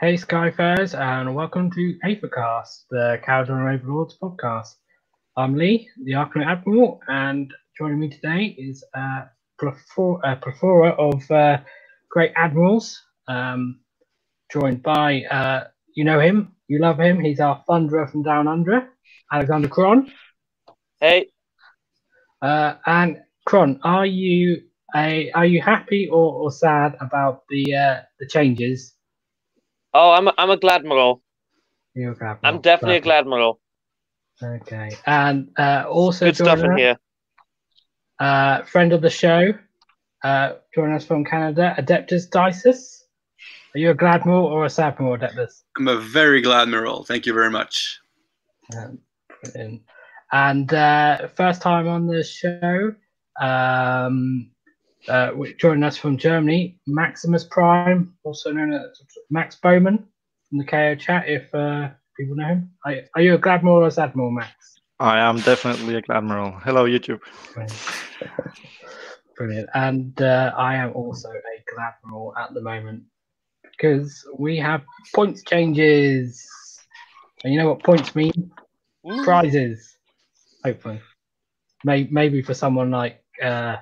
Hey, Skyfarers, and welcome to Aethercast, the Kharadron Overlords podcast. I'm Lee, the Arkanaut Admiral, and joining me today is a plethora of uh, great admirals, um, joined by, uh, you know him, you love him, he's our thunderer from down under, Alexander Cron. Hey. Uh, and Cron, are you a, are you happy or, or sad about the uh, the changes Oh, I'm a, I'm a Gladmiral. You're a Gladmiral. I'm definitely a Gladmiral. Okay, and uh, also good stuff in us, here. Uh, friend of the show, uh, joining us from Canada, Adeptus Dices. Are you a Gladmiral or a Sadmiral, Adeptus? I'm a very Gladmiral. Thank you very much. Um, brilliant. And uh, first time on the show, um, uh, joining us from Germany, Maximus Prime, also known as Max Bowman from the KO chat, if uh, people know him. Are, are you a Gladmiral or a Sadmiral, Max? I am definitely a Gladmiral. Hello, YouTube. Brilliant. And uh, I am also a Gladmiral at the moment because we have points changes. And you know what points mean? Ooh. Prizes, hopefully. Maybe, maybe for someone like uh,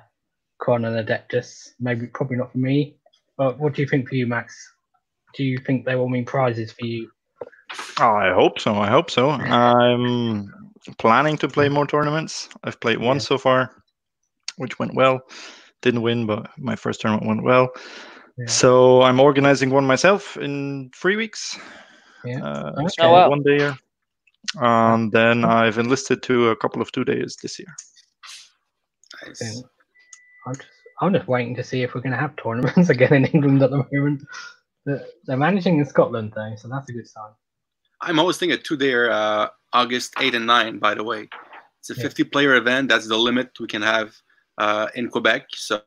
Con and Adeptus. Maybe probably not for me. But what do you think for you, Max? Do you think they will mean prizes for you? Oh, I hope so. I hope so. I'm planning to play more tournaments. I've played one yeah. so far, which went well. Didn't win, but my first tournament went well. Yeah. So I'm organizing one myself in three weeks. Yeah. Uh, okay. oh, wow. One day. And then I've enlisted to a couple of two days this year. Nice. I'm just, I'm just waiting to see if we're going to have tournaments again in England at the moment. They're managing in Scotland though, so that's a good sign. I'm hosting a two-day uh, August 8 and 9, by the way. It's a 50-player event. That's the limit we can have uh, in Quebec. So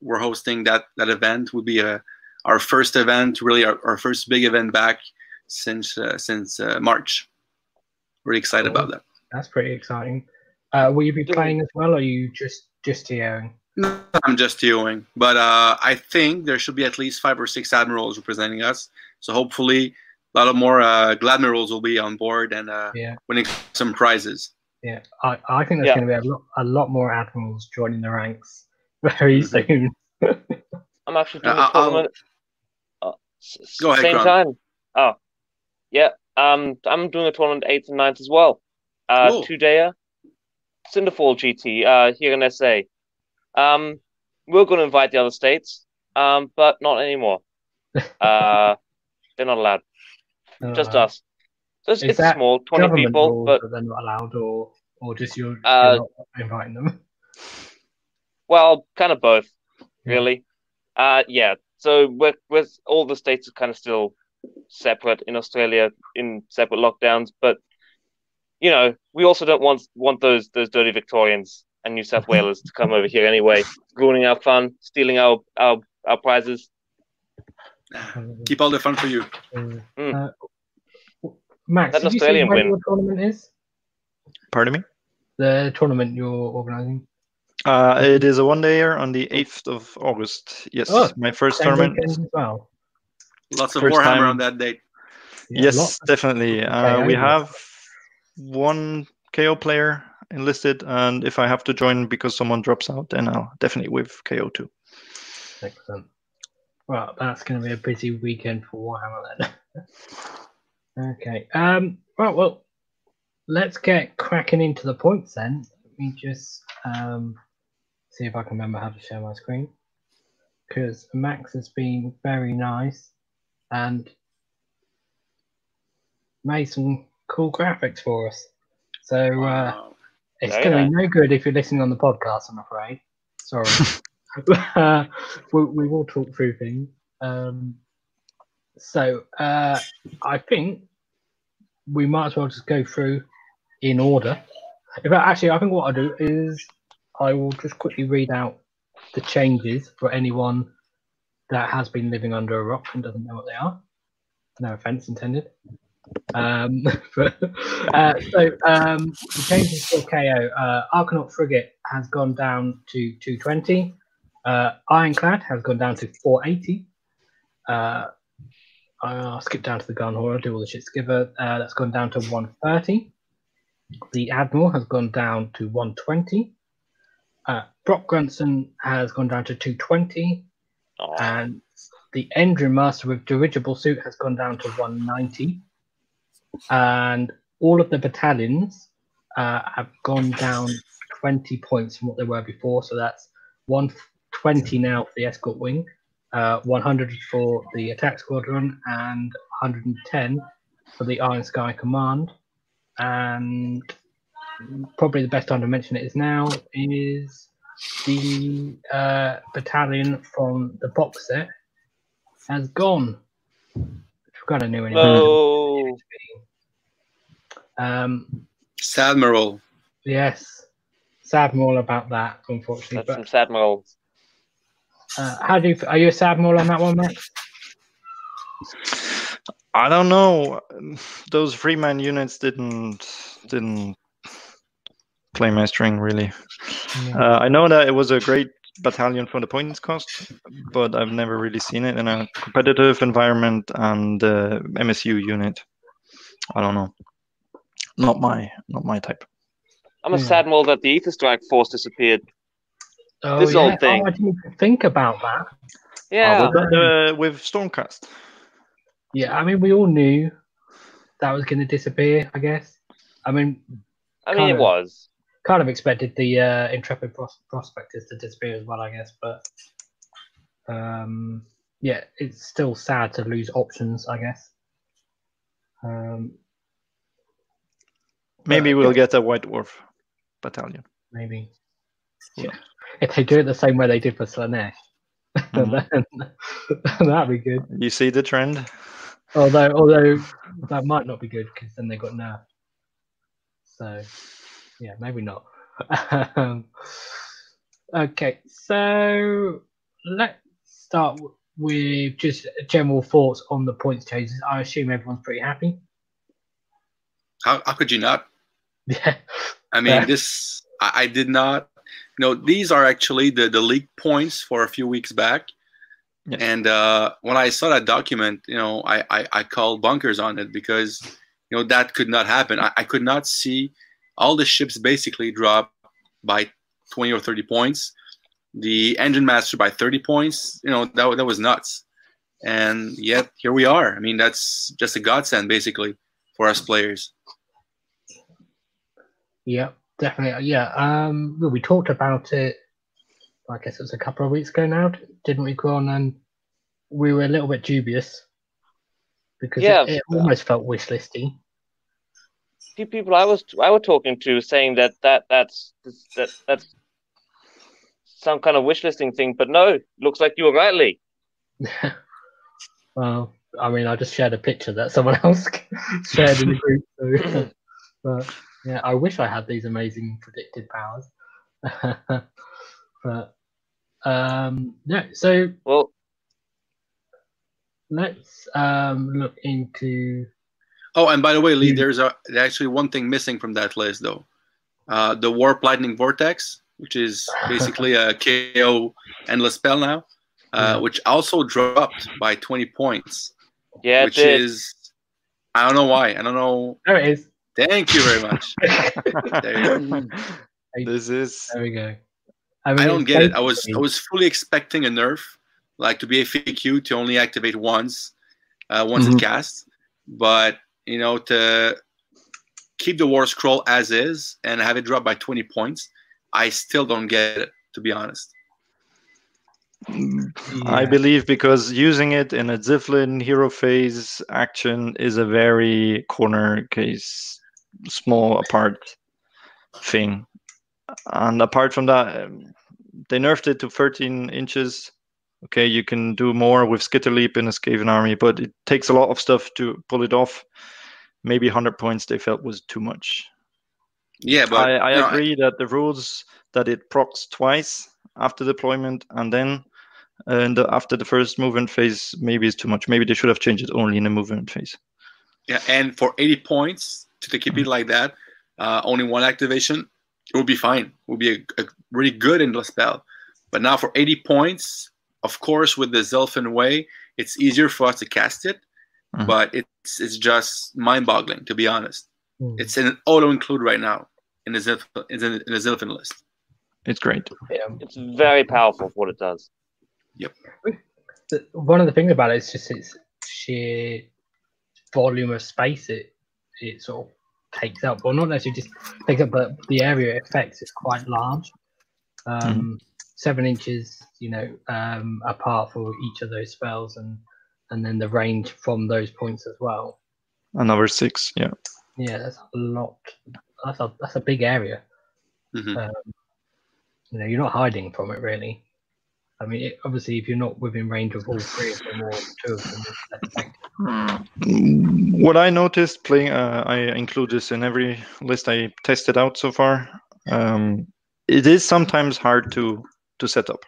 we're hosting that that event. Will be a, uh, our first event, really our, our first big event back since uh, since uh, March. Really excited cool. about that. That's pretty exciting. Uh, will you be playing as well, or are you just just TOing? No, I'm just TOing, but uh, I think there should be at least five or six admirals representing us. So hopefully, a lot of more uh, Gladmirals will be on board and uh, yeah. winning some prizes. Yeah, I, I think there's yeah. going to be a lot, a lot more admirals joining the ranks very mm-hmm. soon. I'm actually doing a tournament. Uh, Go ahead, same time. Oh, yeah. Um, I'm doing a tournament eighth and 9th as well. Uh, cool. two dayer, Cinderfall GT uh, here in SA. Um, we're going to invite the other states, um, but not anymore. Uh, they're not allowed. Uh, just us. So it's, it's small, twenty people, but they're not allowed, or or just you're, uh, you're inviting them. Well, kind of both, really. Yeah. Uh, yeah. So with with all the states are kind of still separate in Australia in separate lockdowns, but you know, we also don't want want those those dirty Victorians and New South Wales to come over here anyway, ruining our fun, stealing our our, our prizes. Keep all the fun for you. Mm. Uh, Max, that Australian win. What tournament is? Pardon me. The tournament you're organising. Uh, it is a one dayer on the 8th of August. Yes, oh, my first tournament. As well. Lots of first Warhammer time. on that date. Yeah, yes, definitely. Uh, we have one KO player enlisted, and if I have to join because someone drops out, then I'll definitely with KO too. Excellent. Well, that's going to be a busy weekend for Warhammer then. okay. Um. Right. Well, let's get cracking into the points then. Let me just um see if I can remember how to share my screen because Max has been very nice and made some cool graphics for us. So uh, wow. It's going to be no good if you're listening on the podcast, I'm afraid. Sorry. uh, we, we, will talk through things. Um, so uh, I think we might as well just go through in order. In fact, actually, I think what I'll do is I will just quickly read out the changes for anyone that has been living under a rock and doesn't know what they are. No offense intended. Um, but, uh, so um, the changes for KO. Uh, Arkanaut Frigate has gone down to 220. Uh, Ironclad has gone down to 480. Uh, I'll skip down to the gun I'll do all the shit together. Uh, that's gone down to 130. The Admiral has gone down to 120. Uh, Brokk Grungsson has gone down to 220. Oh. And the Endrin Master with dirigible suit has gone down to 190. And all of the battalions uh, have gone down 20 points from what they were before. So that's 120 now for the escort wing, uh, 100 for the attack squadron, and 110 for the Iron Sky Command. And probably the best time to mention it is now is the uh, battalion from the box set has gone. We've got a new one. Oh. Um, Sadmiral. Yes, Sadmiral about that, unfortunately. That's but, some Sadmiral. Uh, how do you? Are you a Sadmiral on that one, Max? I don't know. Those free man units didn't didn't play my string really. Yeah. Uh, I know that it was a great battalion for the points cost, but I've never really seen it in a competitive environment and uh, MSU unit. I don't know. Not my not my type. I'm a yeah. sad mole that the Aether Strike Force disappeared. Oh, this yeah. old thing. Oh, I didn't think about that. Yeah. Oh, that, uh, with Stormcast. Yeah, I mean, we all knew that was going to disappear. I guess. I mean. I mean, it of, was. Kind of expected the uh, Intrepid pros- Prospectors to disappear as well, I guess, but um, yeah, it's still sad to lose options, I guess. Um, Maybe we'll get a White Dwarf battalion. Maybe. Yeah. If they do it the same way they did for Slaanesh, mm-hmm. then that'd be good. You see the trend? Although, although that might not be good because then they got nerfed. So, yeah, maybe not. um, okay, so let's start with just general thoughts on the points changes. I assume everyone's pretty happy. How, how could you not? Yeah. I mean, yeah. this I, I, did not. You know, these are actually the the league points for a few weeks back. Yeah. And uh, when I saw that document, you know, I, I, I called bunkers on it because you know that could not happen. I, I could not see all the ships basically drop by 20 or 30 points. The engine master by 30 points. You know, that that was nuts. And yet here we are. I mean, that's just a godsend basically for us players. Yeah, definitely. Yeah. Um, well, we talked about it. I guess it was a couple of weeks ago now, didn't we, Quan? And we were a little bit dubious because yeah, it, it almost felt wish listy. Few people I was I was talking to saying that that that's that that's some kind of wish listing thing, but no, looks like you were right, Lee. well, I mean, I just shared a picture that someone else shared in the group. So, but yeah, I wish I had these amazing predictive powers. but um, yeah, so well, let's um, look into. Oh, and by the way, Lee, there's a, actually one thing missing from that list, though. Uh, the Warp Lightning Vortex, which is basically a KO endless spell now, uh, yeah. which also dropped by 20 points. Yeah, which is I don't know why. I don't know. There it is. Thank you very much. this is. There we go. I, mean, I don't get it. I was I was fully expecting a nerf, like to be a FAQ to only activate once, uh, once mm-hmm. it casts, but you know to keep the war scroll as is and have it drop by 20 points. I still don't get it, to be honest. Yeah. I believe because using it in a Zilfin hero phase action is a very corner case small apart thing. And apart from that, um, they nerfed it to 13 inches. Okay, you can do more with Skitter Leap in a Skaven army, but it takes a lot of stuff to pull it off. Maybe 100 points they felt was too much. Yeah, but I, I agree I... that the rules that it procs twice after deployment and then the, after the first movement phase maybe is too much. Maybe they should have changed it only in the movement phase. Yeah, and for 80 points, to keep it like that, uh, only one activation, it would be fine. It would be a, a really good endless spell. But now for 80 points, of course, with the Zilfin way, it's easier for us to cast it. mm-hmm. but it's it's just mind-boggling to be honest. Mm. It's an auto include right now in the in the, in the Zilfin list. It's great. Yeah. It's very powerful for what it does. Yep. One of the things about it is just its sheer volume of space it it sort of takes up. Well, not necessarily just takes up, but the area it affects is quite large. Um, mm-hmm. Seven inches, you know, um, apart for each of those spells, and and then the range from those points as well. Another six, yeah. Yeah, that's a lot. That's a that's a big area. Mm-hmm. Um, you know, you're not hiding from it really. I mean, it, obviously, if you're not within range of all three of them or two of them, What I noticed playing, uh, I include this in every list I tested out so far. Um, it is sometimes hard to to set up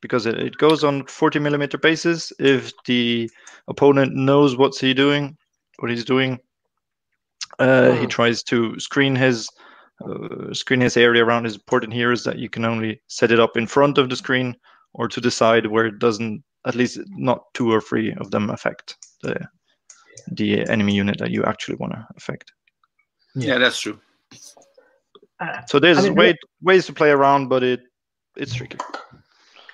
because it, it goes on 40 millimeter bases. If the opponent knows what's he doing, what he's doing, uh, he hmm. tries to screen his uh, screen his area around his important here is that you can only set it up in front of the screen or to the side where it doesn't at least not two or three of them affect the the enemy unit that you actually want to affect. Yeah, yeah that's true. Uh, so there's I mean, way, ways to play around, but it it's tricky.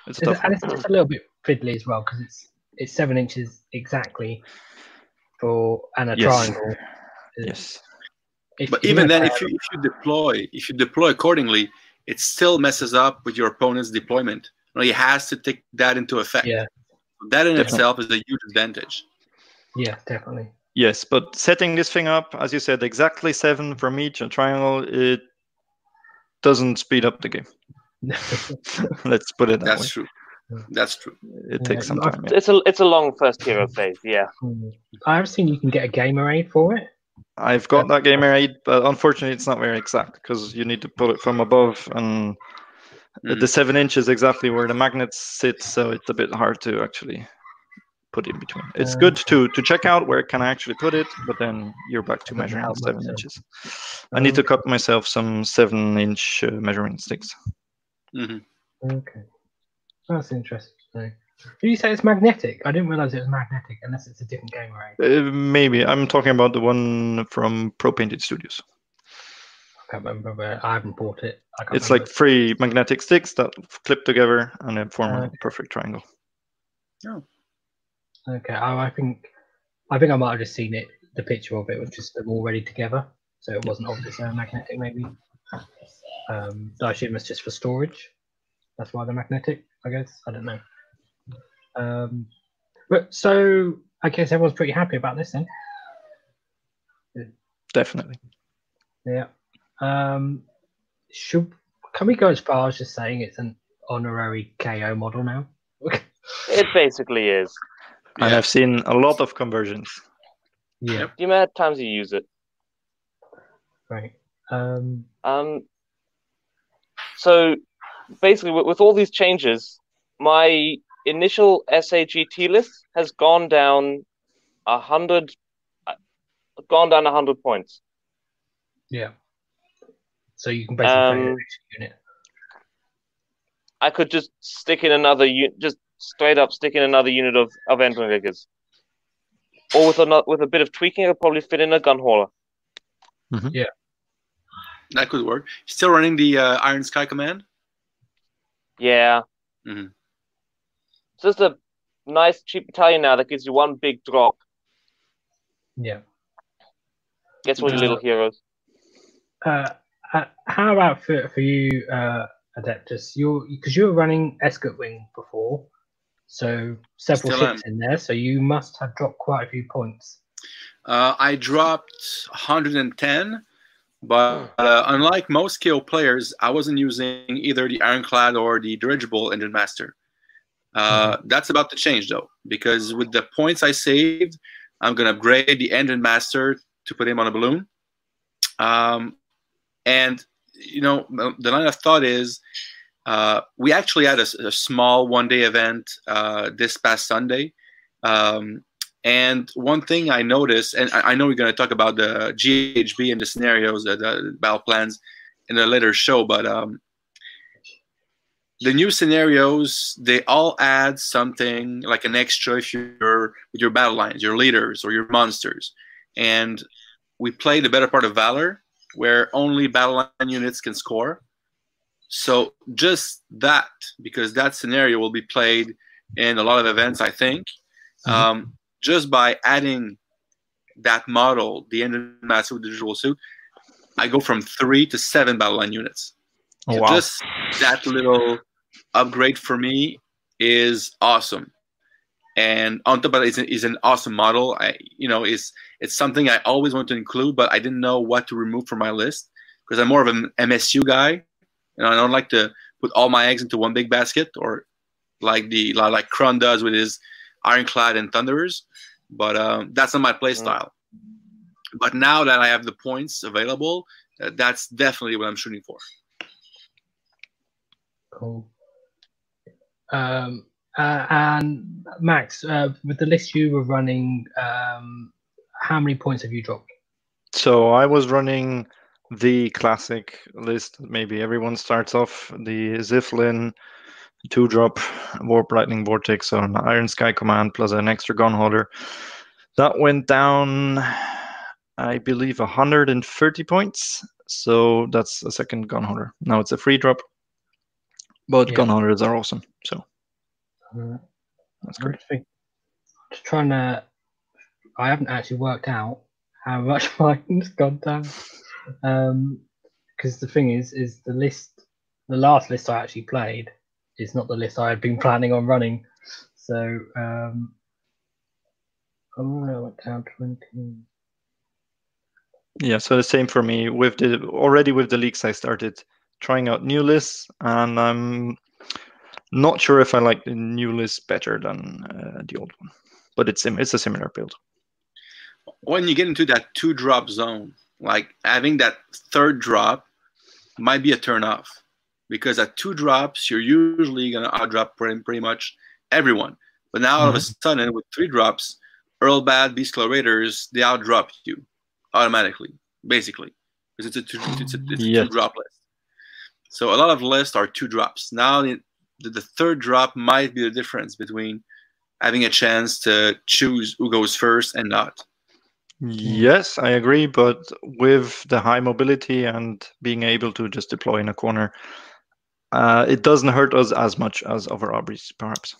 It's, it's and it's just a little bit fiddly as well because it's it's seven inches exactly for and a yes. triangle. Yes. If, but even then, if you if you deploy if you deploy accordingly, it still messes up with your opponent's deployment. You know, he has to take that into effect. Yeah. That in definitely. itself is a huge advantage. Yeah, definitely. Yes, but setting this thing up, as you said, exactly seven from each a triangle, it doesn't speed up the game. Let's put it that That's way. true. That's true. It yeah, takes some time. Yeah. It's a it's a long first hero phase. Yeah. I've seen you can get a gamer aid for it. I've got that gamer aid, but unfortunately, it's not very exact because you need to pull it from above, and mm. the seven inches exactly where the magnets sit, so it's a bit hard to actually put in between. It's uh, good to to check out where can I actually put it, but then you're back to measuring seven myself. inches. I need to cut myself some seven inch uh, measuring sticks. Mm-hmm. Okay, that's interesting. Did you say it's magnetic? I didn't realize it was magnetic unless it's a different game, right? Uh, maybe. I'm talking about the one from Pro Painted Studios. I can't remember where I haven't bought it. it's like three magnetic sticks that clip together and then form a perfect triangle. Oh. Okay. Oh, I think I think I might have just seen it. The picture of it which is them all ready together, so it wasn't obviously magnetic. Maybe. Um, I assume it's just for storage. That's why they're magnetic. I guess I don't know. Um, but so I guess everyone's pretty happy about this then. Definitely. Yeah. Um, should can we go as far as just saying it's an honorary KO model now? it basically is. And yeah. I've seen a lot of conversions. Yeah. The amount of times you use it. Right. Um. Um. So basically, with, with all these changes, my initial SAGT list has gone down a hundred, gone down a hundred points. Yeah. So you can basically um, unit. I could just stick in another unit, just straight up stick in another unit of of Endrinriggers. Or with a with a bit of tweaking, I could probably fit in a gun hauler. Mm-hmm. Yeah, that could work. Still running the uh, Iron Sky command. Yeah. Mm-hmm. It's just a nice cheap battalion now that gives you one big drop. Yeah. Gets all your little heroes. Uh, uh, how about for, for you, uh, Adeptus? You're because you were running Escort Wing before, so several Still ships am. in there. So you must have dropped quite a few points. Uh, I dropped 110, but uh, unlike most KO players, I wasn't using either the Ironclad or the Dirigible Endrin Master. Uh, mm-hmm. That's about to change though, because with the points I saved, I'm gonna upgrade the Engine Master to put him on a balloon. Um, and you know, the line of thought is, uh, we actually had a, a small one-day event uh, this past Sunday. Um, and one thing I noticed, and I, I know we're going to talk about the GHB and the scenarios, the, the battle plans in a later show, but um, the new scenarios they all add something like an extra if you're with your battle lines, your leaders or your monsters. And we play the better part of Valor, where only battle line units can score. So just that, because that scenario will be played in a lot of events, I think. Mm-hmm. Um, just by adding that model, the master with the digital suit, I go from three to seven battle line units. Oh, so wow. Just that little upgrade for me is awesome. And on top of that is, is an awesome model. I, you know, is it's something I always want to include, but I didn't know what to remove from my list because I'm more of an MSU guy. You know, I don't like to put all my eggs into one big basket or like the like Kron does with his Ironclad and Thunderers. But um, that's not my play mm. style. Mm. But now that I have the points available, uh, that's definitely what I'm shooting for. Cool. Um, uh, and Max, uh, with the list you were running, um, how many points have you dropped? So I was running the classic list. Maybe everyone starts off the Zilfin two drop Warp Lightning Vortex on Iron Sky Command plus an extra gun holder. That went down, I believe, 130 points. So that's a second gun holder. Now it's a free drop. Both yeah. gun holders are awesome. So uh, that's great. Just trying to. I haven't actually worked out how much mine's gone down. Um, because the thing is, is the list, the last list I actually played, is not the list I had been planning on running. So, um, oh, I went down twenty. Yeah, so the same for me. With the already with the leaks, I started trying out new lists, and I'm not sure if I like the new list better than uh, the old one, but it's it's a similar build. When you get into that two drop zone, like having that third drop might be a turn off because at two drops you're usually gonna outdrop pretty, pretty much everyone. But now all of a mm-hmm. sudden with three drops, Earl Bad, Beast Raiders, they outdrop you automatically, basically, because it's a two, it's a, it's a yes. two drop list. So a lot of lists are two drops. Now the, the third drop might be the difference between having a chance to choose who goes first and not. Yes, I agree. But with the high mobility and being able to just deploy in a corner, uh, it doesn't hurt us as much as other Aubreys, perhaps.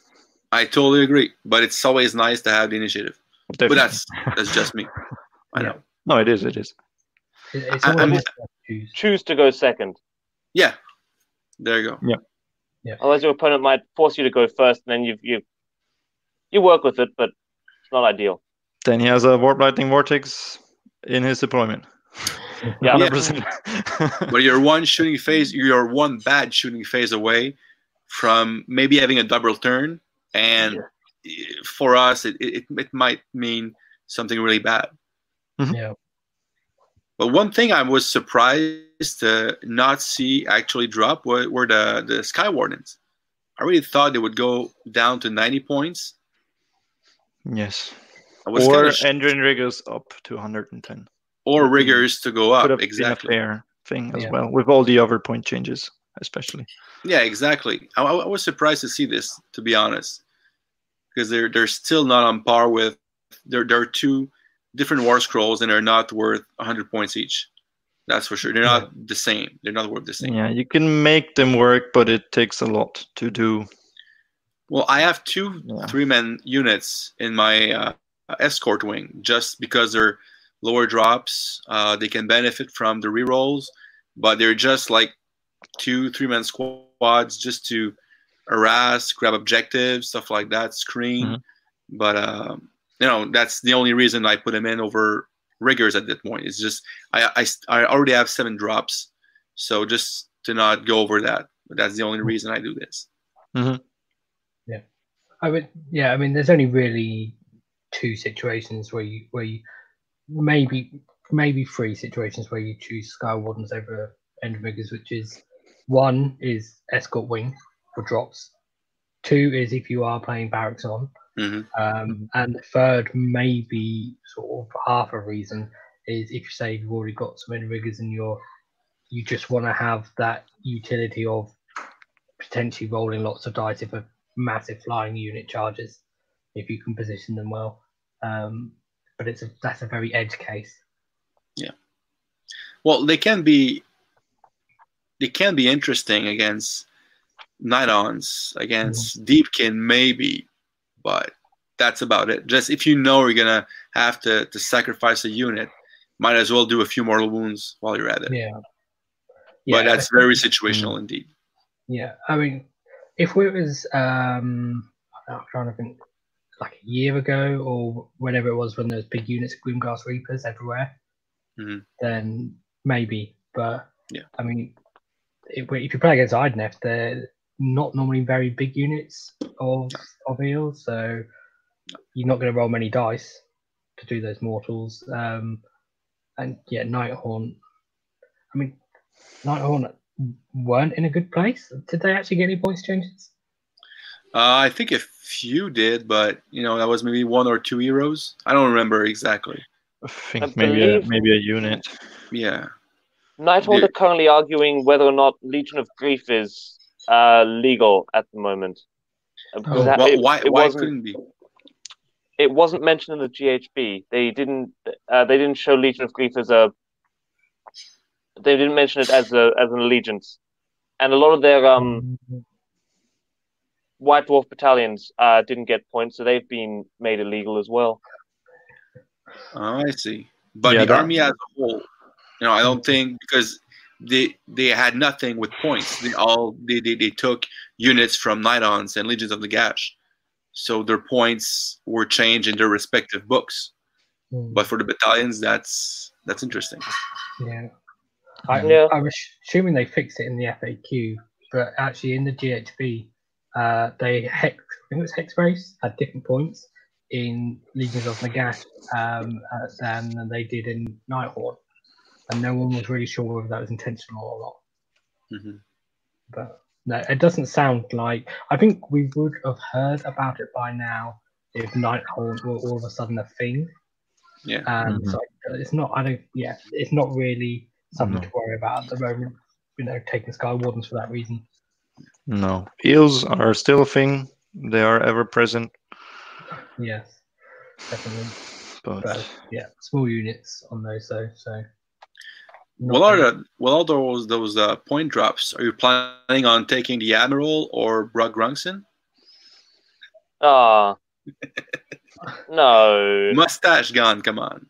I totally agree. But it's always nice to have the initiative. Definitely. But that's that's just me. I know. No, it is. It is. It's I, I mean, choose. choose to go second. Yeah. There you go. Yeah. Yeah. Otherwise, your opponent might force you to go first, and then you you you work with it, but it's not ideal. Then he has a warp lightning vortex in his deployment. Yeah, but you're one shooting phase, you're one bad shooting phase away from maybe having a double turn, and yeah. for us, it, it it might mean something really bad. Mm-hmm. Yeah. But one thing I was surprised to not see actually drop were, were the, the Sky Wardens. I really thought they would go down to 90 points. Yes. or sh- Endrinriggers up to 110. Or rigors to go up. exactly. fair thing as yeah. well, with all the other point changes, especially. Yeah, exactly. I, I was surprised to see this, to be honest, because they're they're still not on par with. There, there are two different war scrolls and they're not worth 100 points each. That's for sure. They're not the same. They're not worth the same. Yeah, you can make them work, but it takes a lot to do. Well, I have two yeah. three-man units in my uh, escort wing just because they're lower drops. Uh, they can benefit from the rerolls, but they're just like two three-man squads just to harass, grab objectives, stuff like that, screen. Mm-hmm. But um, you know that's the only reason I put him in over riggers at that point. It's just I, I, I already have seven drops, so just to not go over that. But that's the only mm-hmm. reason I do this. Mm-hmm. Yeah, I would. Yeah, I mean, there's only really two situations where you where you maybe maybe three situations where you choose Sky Wardens over Endrinriggers, which is one is escort wing for drops. Two is if you are playing barracks on, Mm-hmm. Um, and third, maybe sort of half a reason is if you say you've already got some in riggers and you're you just want to have that utility of potentially rolling lots of dice if a massive flying unit charges. if you can position them well. Um, but it's a, that's a very edge case. Yeah. Well, they can be they can be interesting against Nighthaunts, against mm-hmm. Deepkin maybe, but that's about it. Just if you know you're gonna have to to sacrifice a unit, might as well do a few mortal wounds while you're at it. Yeah. yeah but that's very situational mm-hmm. indeed. Yeah, I mean, if it was, um, I'm trying to think, like a year ago or whenever it was when there's big units of Grimghast Reapers everywhere, mm-hmm. then maybe. But yeah, I mean, if, if you play against Idoneth, they're not normally very big units of of eels, so you're not going to roll many dice to do those mortals. Um, and yeah, Nighthaunt. I mean, Nighthaunt weren't in a good place. Did they actually get any points changes? Uh, I think a few did, but you know that was maybe one or two heroes. I don't remember exactly. I think I maybe a, maybe a unit. Yeah. Nighthaunt are currently arguing whether or not Legion of Grief is uh, legal at the moment. Oh. Well, it, why? It why couldn't be? It wasn't mentioned in the GHB. They didn't. Uh, they didn't show Legion of Grief as a they didn't mention it as a as an allegiance, and a lot of their um White Dwarf battalions uh, didn't get points, so they've been made illegal as well. Oh, I see. But yeah, the that... army as a whole, you know, I don't think because they they had nothing with points. They all they they, they took units from Nighthaunts and Legions of Nagash, so their points were changed in their respective books. Mm. But for the battalions, that's that's interesting. Yeah. I, yeah. I'm assuming they fixed it in the FAQ, but actually in the GHB, uh, they hex, I think it was Hexwraiths had different points in Legions of Nagash um, uh, than they did in Nighthaunt, and no one was really sure whether that was intentional or not. Mm-hmm. But no, it doesn't sound like. I think we would have heard about it by now if Nighthaunt were all of a sudden a thing. Yeah. Um, mm-hmm. So it's not. I don't. Yeah, it's not really something no. to worry about at the moment. You know, taking Sky Wardens for that reason. No, eels are still a thing. They are ever present. Yes, definitely. But, but yeah, small units on those though. So. What are the what are those those uh, point drops? Are you planning on taking the Admiral or Brokk Grungsson? Ah, no. Mustache gone. Come on.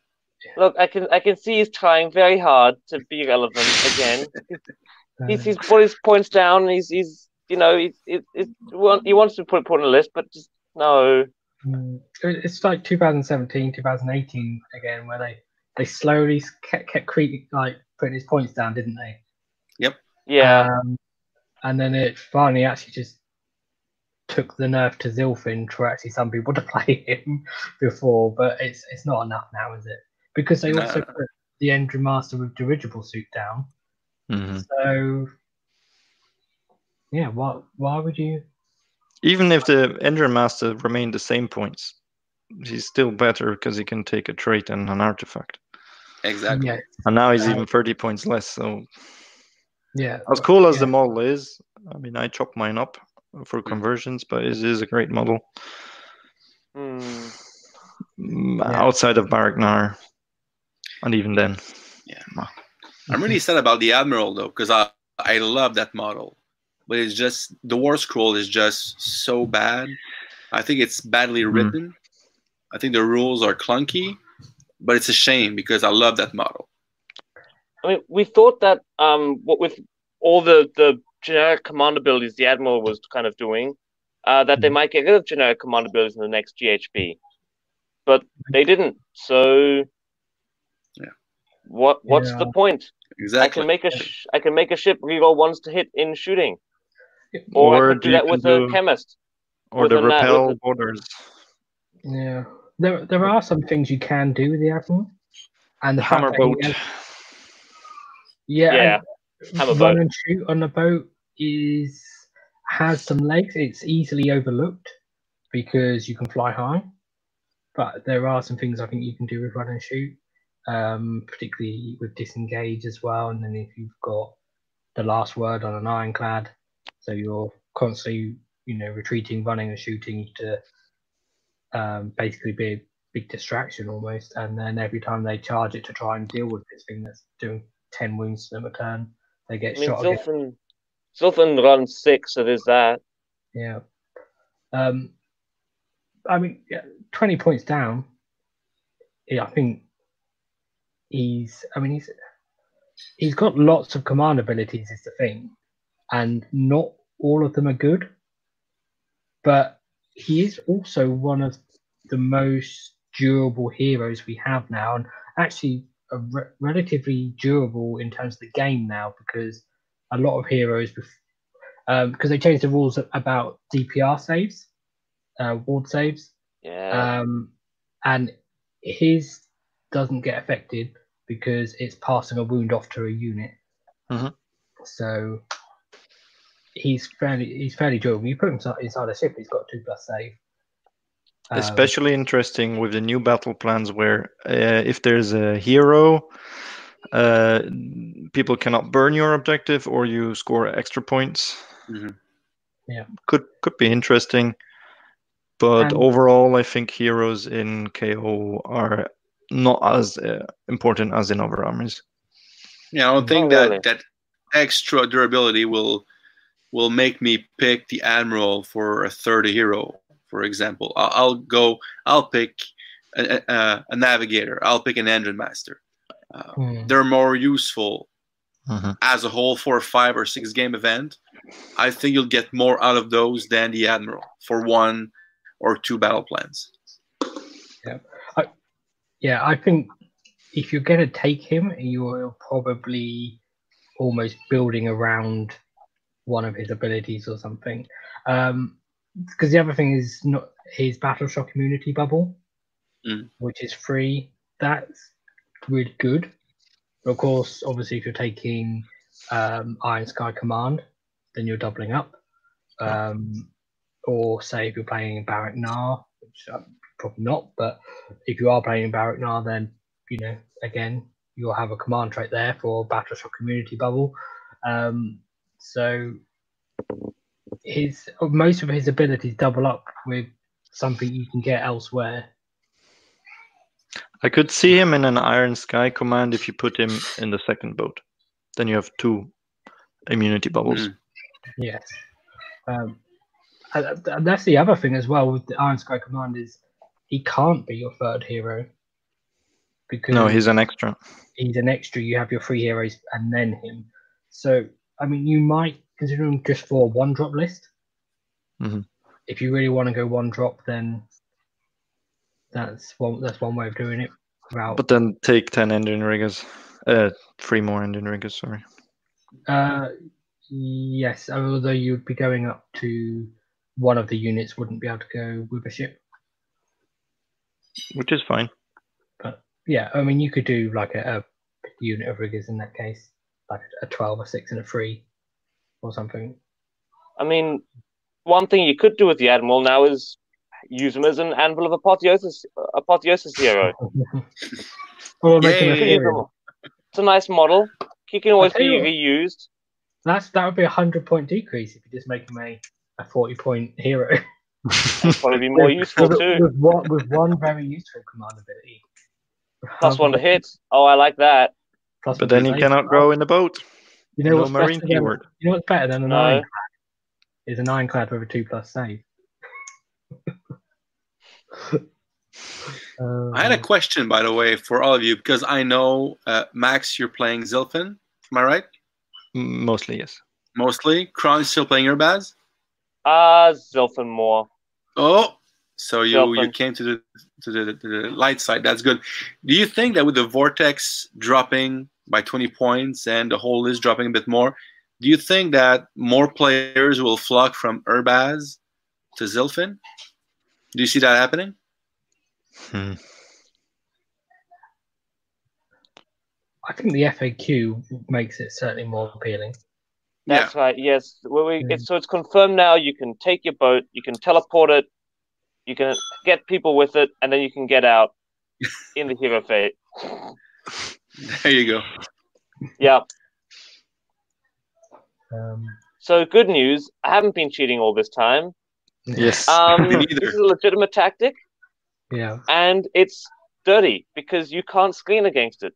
Look, I can I can see he's trying very hard to be relevant again. he's he's put his points down. He's he's you know he's, he's, he's he wants to put put on a list, but just no. Mm. It's like 2017, 2018 again, where they they slowly kept kept creeping, like putting his points down, didn't they? Yep. Yeah. Um, and then it finally actually just took the nerf to Zilfin for actually some people to play him before, but it's it's not enough now, is it? because they also no. put the Endrin Master with dirigible suit down. Mm-hmm. So, yeah, why why would you? Even if the Endrin Master remained the same points, he's still better because he can take a trait and an artifact. Exactly. Yeah. And now he's even 30 points less. So, yeah. As cool as yeah. the model is, I mean, I chop mine up for mm. conversions, but it is a great model. Mm. Outside of Barak Nar, and even then, yeah. I'm really sad about the Admiral though, because I I love that model, but it's just the War Scroll is just so bad. I think it's badly mm-hmm. written. Mm. I think the rules are clunky, but it's a shame because I love that model. I mean, we thought that um, what with all the the generic command abilities the Admiral was kind of doing, uh, that they mm-hmm. might get rid of generic command abilities in the next GHB, but they didn't. So yeah. what What's yeah. the point? Exactly. I can make a sh- I can make a ship reroll ones to hit in shooting, or, or I could do that with do, a chemist, or the repel nat- borders. Yeah, there there are some things you can do with the admiral, and the hammer boat. Has, yeah, yeah, hammer run boat. and shoot on the boat is has some legs. It's easily overlooked because you can fly high, but there are some things I think you can do with run and shoot um, particularly with disengage as well. And then if you've got the last word on an ironclad, so you're constantly, you know, retreating, running, and shooting to um, basically be a big distraction almost. And then every time they charge it to try and deal with this thing that's doing 10 wounds to them a turn, they get I mean, shot. Zilfin, Zilfin runs six, so there's that. Yeah. Um, I mean, yeah, 20 points down. Yeah, I think he's, I mean, he's, he's got lots of command abilities, is the thing. And not all of them are good. But he is also one of the most durable heroes we have now, and actually re- relatively durable in terms of the game now because a lot of heroes, because um, they changed the rules about DPR saves, uh, ward saves. Yeah. Um, and his doesn't get affected because it's passing a wound off to a unit. Mm-hmm. So he's fairly he's fairly durable. You put him inside a ship, he's got two plus save. Um, Especially interesting with the new battle plans, where uh, if there's a hero, uh, people cannot burn your objective, or you score extra points. Mm-hmm. Yeah, could could be interesting. But and, overall, I think heroes in KO are not as uh, important as in other armies. Yeah, I don't think that really. that extra durability will will make me pick the admiral for a third hero for example. I'll, I'll go. I'll pick a, a, a, navigator. I'll pick an engine master. Uh, mm. They're more useful mm-hmm. as a whole for a five or six game event. I think you'll get more out of those than the admiral for one or two battle plans. Yeah, I, yeah. I think if you're going to take him, you're probably almost building around one of his abilities or something. Um, because the other thing is not his battle shock immunity bubble, mm. which is free. That's really good. But of course, obviously, if you're taking um, Iron Sky Command, then you're doubling up. Um, or say if you're playing in Barak Nar, which uh, probably not, but if you are playing in Barak Nar, then you know again you'll have a command trait there for Battle Shock Immunity Bubble. Um, so his most of his abilities double up with something you can get elsewhere. I could see him in an Iron Sky command if you put him in the second boat. Then you have two immunity bubbles. Mm. Yes. Um, and that's the other thing as well with the Iron Sky command is he can't be your third hero because no, he's an extra. He's an extra. You have your three heroes and then him. So I mean, you might consider him just for one drop list. Mm-hmm. If you really want to go one drop, then that's one that's one way of doing it. Without... But then take ten Endrinriggers, uh, three more Endrinriggers. Sorry. Uh, yes. Although you'd be going up to one of the units, wouldn't be able to go with a ship. Which is fine. But yeah, I mean, you could do like a, a unit of riggers in that case, like a twelve, a six, and a three or something. I mean, one thing you could do with the Admiral now is use him as an Anvil of Apotheosis, Apotheosis hero. well, it's a nice model. He can always be reused. That's that would be a hundred point decrease if you just make him a, a forty point hero. probably be more useful with, too. With one, with one very useful command ability. Plus one to hit. Oh, I like that. Plus but then he cannot grow in the boat. You know no what's marine better keyword. Than, you know what's better than an no. ironclad? Is an ironclad with a two plus save. uh, I had a question, by the way, for all of you because I know uh, Max, you're playing Zilfin. Am I right? Mostly, yes. Mostly. Kron is still playing Urbaz. Uh Zilfin more. Oh, so you Zilfin. you came to the to the to the light side. That's good. Do you think that with the vortex dropping by 20 points and the whole list dropping a bit more. Do you think that more players will flock from Urbaz to Zilfin? Do you see that happening? Hmm. I think the FAQ makes it certainly more appealing. That's yeah. right. Yes. Well, we, it's, so it's confirmed now. You can take your boat, you can teleport it, you can get people with it, and then you can get out in the hero fate. There you go. Yeah. Um, so good news. I haven't been cheating all this time. Yes. Um, this is a legitimate tactic. Yeah. And it's dirty because you can't screen against it.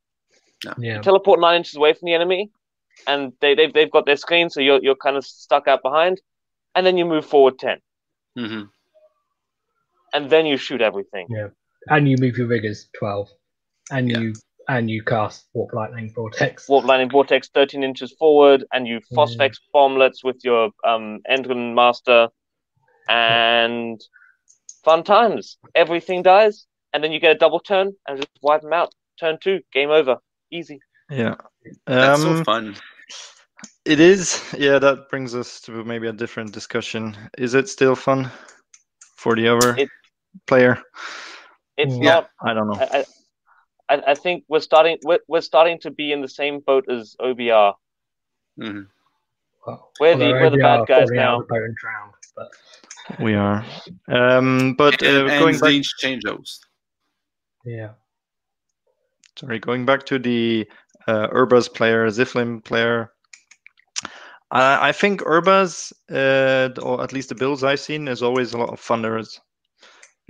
No. Yeah. You teleport nine inches away from the enemy, and they, they've they've got their screen, so you're you're kind of stuck out behind, and then you move forward 10 mm-hmm. and then you shoot everything. Yeah. And you move your riggers twelve, and Yeah. you and you cast warp lightning vortex. Warp Lightning Vortex 13 inches forward, and you Phosphex bomblets with your um, Endrin Master, and fun times. Everything dies, and then you get a double turn and just wipe them out. Turn two, game over. Easy. Yeah. That's Um, so fun. It is. Yeah, that brings us to maybe a different discussion. Is it still fun for the other It- player? It's Yeah. not. I don't know. I, I, I think we're starting. We're, we're starting to be in the same boat as OBR. hmm Well, We're the- although we're the bad guys now. of the boat and drowned, but We are. Um, but uh, and, and going back, Tzeentch change those. yeah. sorry, going back to the uh, Urbaz player, Zilfin player. I, I think Urbaz, uh, or at least the builds I've seen, is always a lot of Thunderers.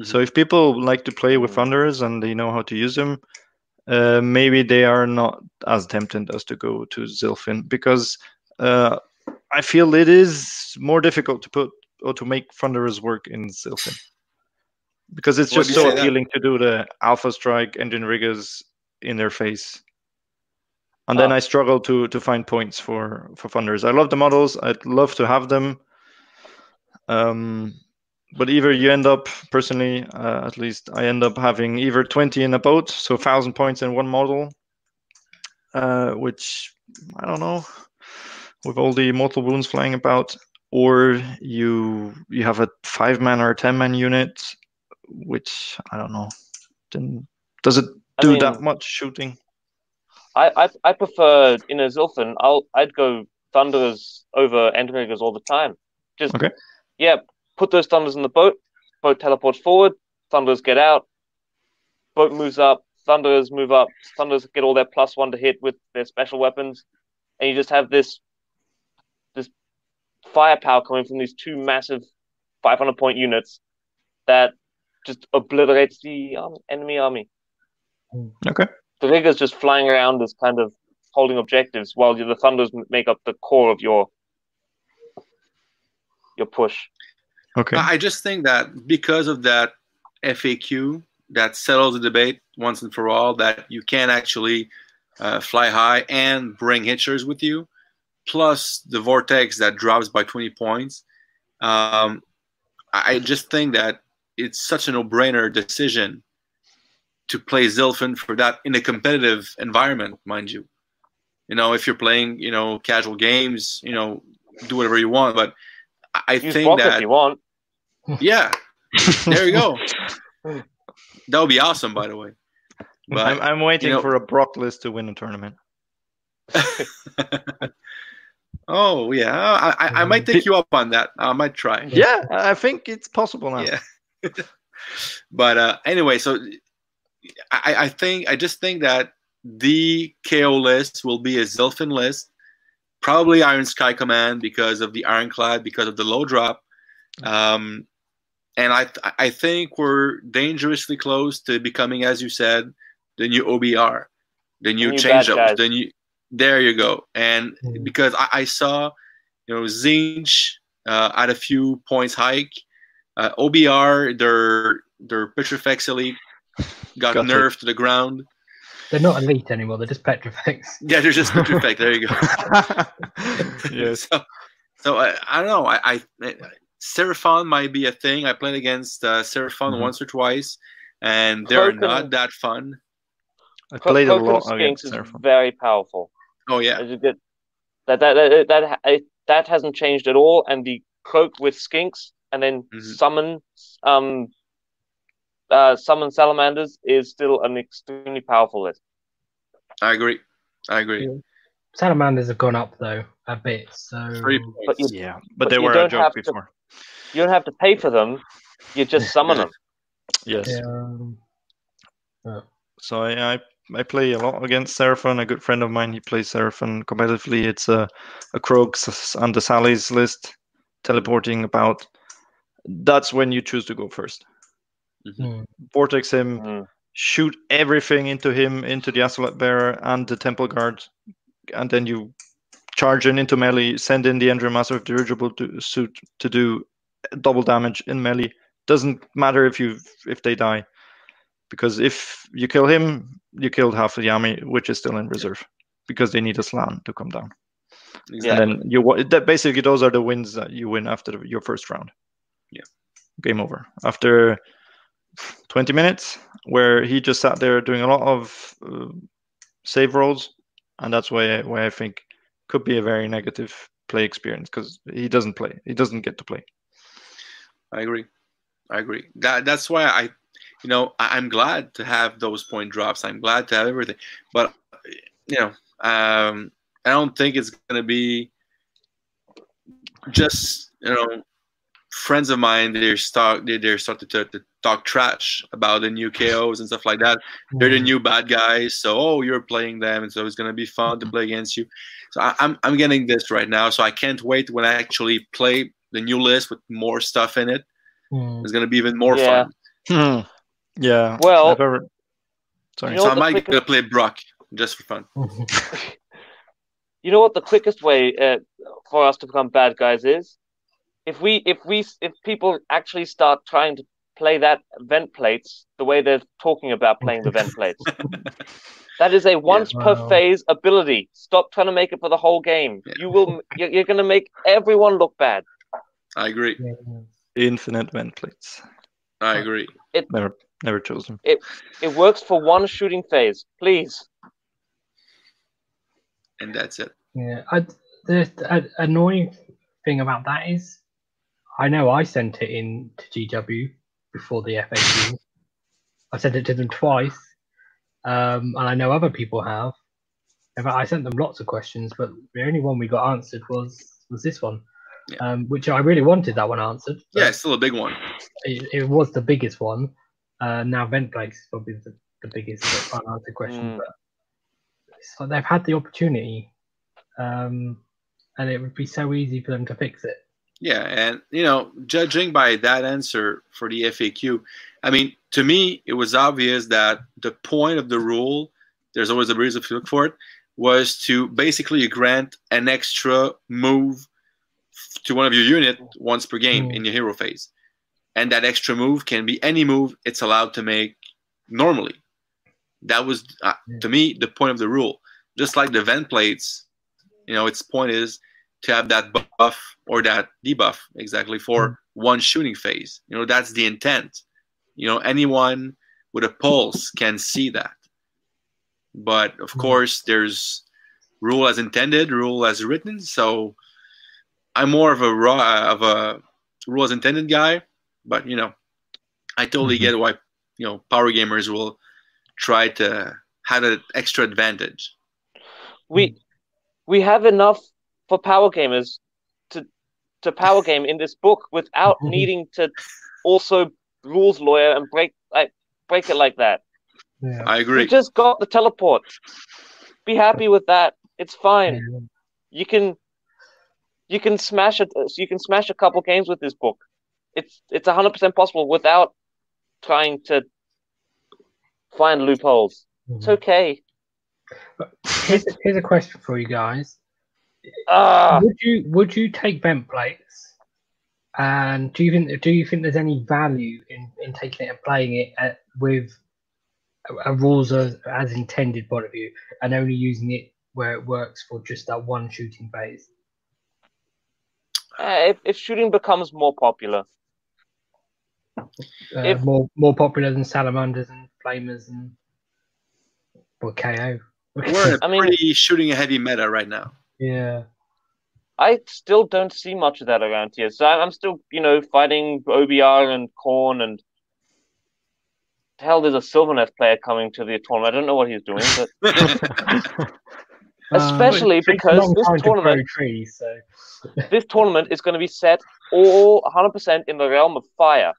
So if people like to play with Mhm. Thunderers and they know how to use them, uh, maybe they are not as tempted as to go to Zilfin because uh, I feel it is more difficult to put or to make Thunderers work in Zilfin because it's just so say that? appealing to do the Alpha Strike Endrinriggers in their face. And then Oh. I struggle to to find points for for funders. I love the models. I'd love to have them. Um, but either you end up personally uh, at least i end up having either 20 in a boat so 1000 points in one model uh, which i don't know with all the mortal wounds flying about or you you have a five man or a 10 man unit which i don't know then does it I do mean- that much shooting I, I I prefer in a Zilfin. I'll I'd go Thunderers over Endrinriggers all the time. Just Okay. yeah, put those Thunders in the boat. Boat teleports forward. Thunders get out. Boat moves up. Thunders move up. Thunders get all their plus one to hit with their special weapons, and you just have this this firepower coming from these two massive 500 point units that just obliterates the um, enemy army okay the riggers just flying around as kind of holding objectives while the thunders make up the core of your your push. Okay I just think that because of that FAQ that settles the debate once and for all that you can actually uh, fly high and bring hitchers with you, plus the vortex that drops by 20 points. Um, I just think that it's such a no-brainer decision to play Zilfin for that in a competitive environment, mind you. You know, if you're playing, you know, casual games, you know, do whatever you want. But I I Use think that if you want. yeah, there you go. That would be awesome, by the way. But I'm, I'm waiting you know- for a Brokk list to win a tournament oh yeah, I, I, I might take you up on that. I might try. yeah i think it's possible now Yeah. but uh, anyway, so I, I think I just think that the KO list will be a Zilfin list, probably Iron Sky Command because of the Ironclad, because of the low drop, um, and I I think we're dangerously close to becoming, as you said, the new OBR, the new new change bad guys. ups, the new. There you go, and Mm. because I, I saw, you know, Tzeentch uh, at a few points hike. Uh, OBR, their their Petrifex elite got, Got it. nerfed to the ground. They're not elite anymore. They're just petrifex. Yeah, they're just Petrifex. there you go. yes So, so I, I don't know. I, I Seraphon might be a thing. I played against uh, Seraphon Mhm. once or twice, and they're Kroken- not that fun. i played a lot and against is Seraphon. very powerful. Oh yeah, As you That that that that, that, that hasn't changed at all. And the Kroak with skinks and then Mhm. summon um uh summon salamanders is still an extremely powerful list. I agree. I agree. Yeah. Salamanders have gone up though a bit, so Three But points. you- yeah but, but they were a joke have to- before You don't have to pay for them. You just summon them. yes yeah, um, So I, I I play a lot against Seraphon. A good friend of mine, he plays Seraphon competitively. It's a a Krogs and the Sally's list, teleporting about. That's when you choose to go first. mm-hmm. vortex him, mm. Shoot everything into him, into the Astrolith bearer and the temple guard, and then you charge in into melee, send in the Endrin Master of Dirigible to, suit to do double damage in melee. Doesn't matter if you if they die, because if you kill him, you killed half of the army, which is still in reserve, because they need a Slann to come down. Exactly. And then you that basically those are the wins that you win after the, your first round. Yeah. Game over. After 20 minutes, where he just sat there doing a lot of uh, save rolls, and that's why why I think could be a very negative play experience because he doesn't play. He doesn't get to play. I agree. I agree. That that's why I, you know, I, am glad to have those point drops. I'm glad to have everything, but you know, um, I don't think it's gonna be just you know friends of mine they're start they, they're starting to, to, talk trash about the new KOs and stuff like that. They're the mm-hmm. new bad guys, so oh you're playing them, and so it's gonna be fun to play against you. So I, am I'm getting this right now, so I can't wait when I actually play the new list with more stuff in it. Mm. It's gonna be even more yeah. fun. Hmm. Yeah. Well, ever... sorry. You know so I might quickest... play Brokk just for fun. you know what the quickest way uh, for us to become bad guys is? If we if we if people actually start trying to play that vent plates the way they're talking about playing the vent plates. that is a once yeah, per phase ability. Stop trying to make it for the whole game. Yeah. You will you're, you're going to make everyone look bad. I agree. Infinite vent plates. I agree. It never never chose them. It it works for one shooting phase. Please and that's it. Yeah, I, the, the annoying thing about that is, I know I sent it in to GW before the FAQ. I sent it to them twice, um, and I know other people have. In fact, I sent them lots of questions, but the only one we got answered was was this one, yeah. um, which I really wanted that one answered. Yeah, it's still a big one. It, it was the biggest one. Uh, now vent plates is probably the, the biggest unanswered question, mm. but so they've had the opportunity, um, and it would be so easy for them to fix it. Yeah, and you know, judging by that answer for the FAQ, I mean, to me, it was obvious that the point of the rule, there's always a reason if you look for it, was to basically grant an extra move to one of your unit once per game mm. in your hero phase. And that extra move can be any move it's allowed to make normally. That was, uh, to me, the point of the rule. Just like the vent plates, you know, its point is to have that buff or that debuff exactly for mm. one shooting phase. You know, that's the intent. You know, anyone with a pulse can see that. But of mm. course, there's rule as intended, rule as written. So I'm more of a raw of a rule as intended guy. But you know, I totally mm-hmm. get why you know power gamers will try to have an extra advantage. We we have enough for power gamers to to power game in this book without needing to also rules lawyer and break like break it like that. Yeah. I agree. You just got the teleport. Be happy with that. It's fine. Yeah. You can you can smash it. You can smash a couple games with this book. It's it's hundred percent possible without trying to find loopholes. Mm-hmm. It's okay. Here's a, here's a question for you guys. Uh, would you would you take vent plates? And do you think do you think there's any value in, in taking it and playing it at, with a, a rules as, as intended point of view, and only using it where it works for just that one shooting phase? Uh, if, if shooting becomes more popular, uh, if, more more popular than salamanders and flamers and or KO. We're in a I mean, pretty shooting a heavy meta right now. Yeah. I still don't see much of that around here. So I'm still, you know, fighting OBR and Khorne and hell, there's a Sylvaneth player coming to the tournament. I don't know what he's doing, but especially uh, because this tournament, trees, so. this tournament is going to be set all 100% in the realm of fire.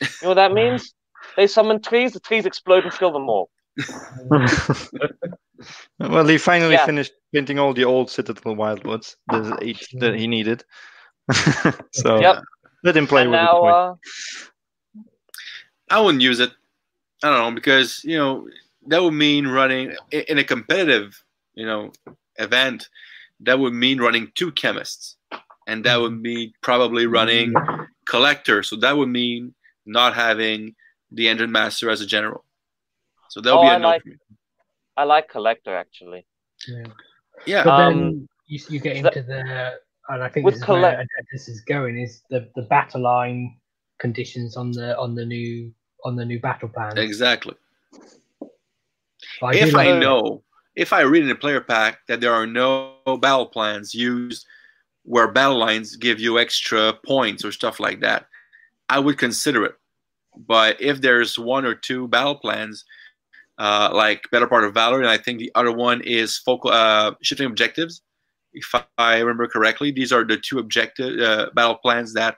You know what that means? They summon trees, the trees explode and kill them all. well, he finally yeah. finished painting all the old Citadel Wildwoods, the eight that he needed. so yep. let him play and with now, uh, I wouldn't use it. I don't know because you know that would mean running in a competitive, you know, event. That would mean running two chemists, and that would mean probably running collector. So that would mean not having the Endrin Master as a general. So that'll Oh, be a I no like- for me. I like collector actually. Yeah. Yeah, But Um, then you, you get into the, and I think With this is collect- where this is going is the the battle line conditions on the on the new on the new battle plan. exactly. But do if like I the- know, if I read in a player pack that there are no battle plans used where battle lines give you extra points or stuff like that, I would consider it. But if there's one or two battle plans, uh, like Better Part of Valor, and I think the other one is focal uh, shifting objectives, if I remember correctly, these are the two objective uh, battle plans that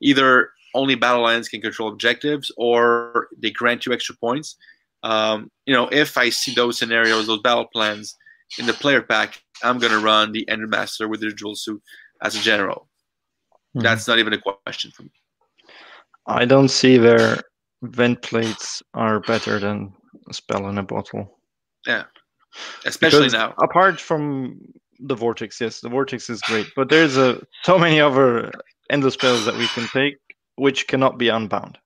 either only battle lines can control objectives or they grant you extra points. Um, you know, if I see those scenarios, those battle plans in the player pack, I'm gonna run the Endrin Master with the dual suit as a general. Mhm. That's not even a question for me. I don't see their vent plates are better than spell in a bottle. Yeah, especially Because now. Apart from the vortex, yes, the vortex is great, but there's a so many other endless spells that we can take which cannot be unbound.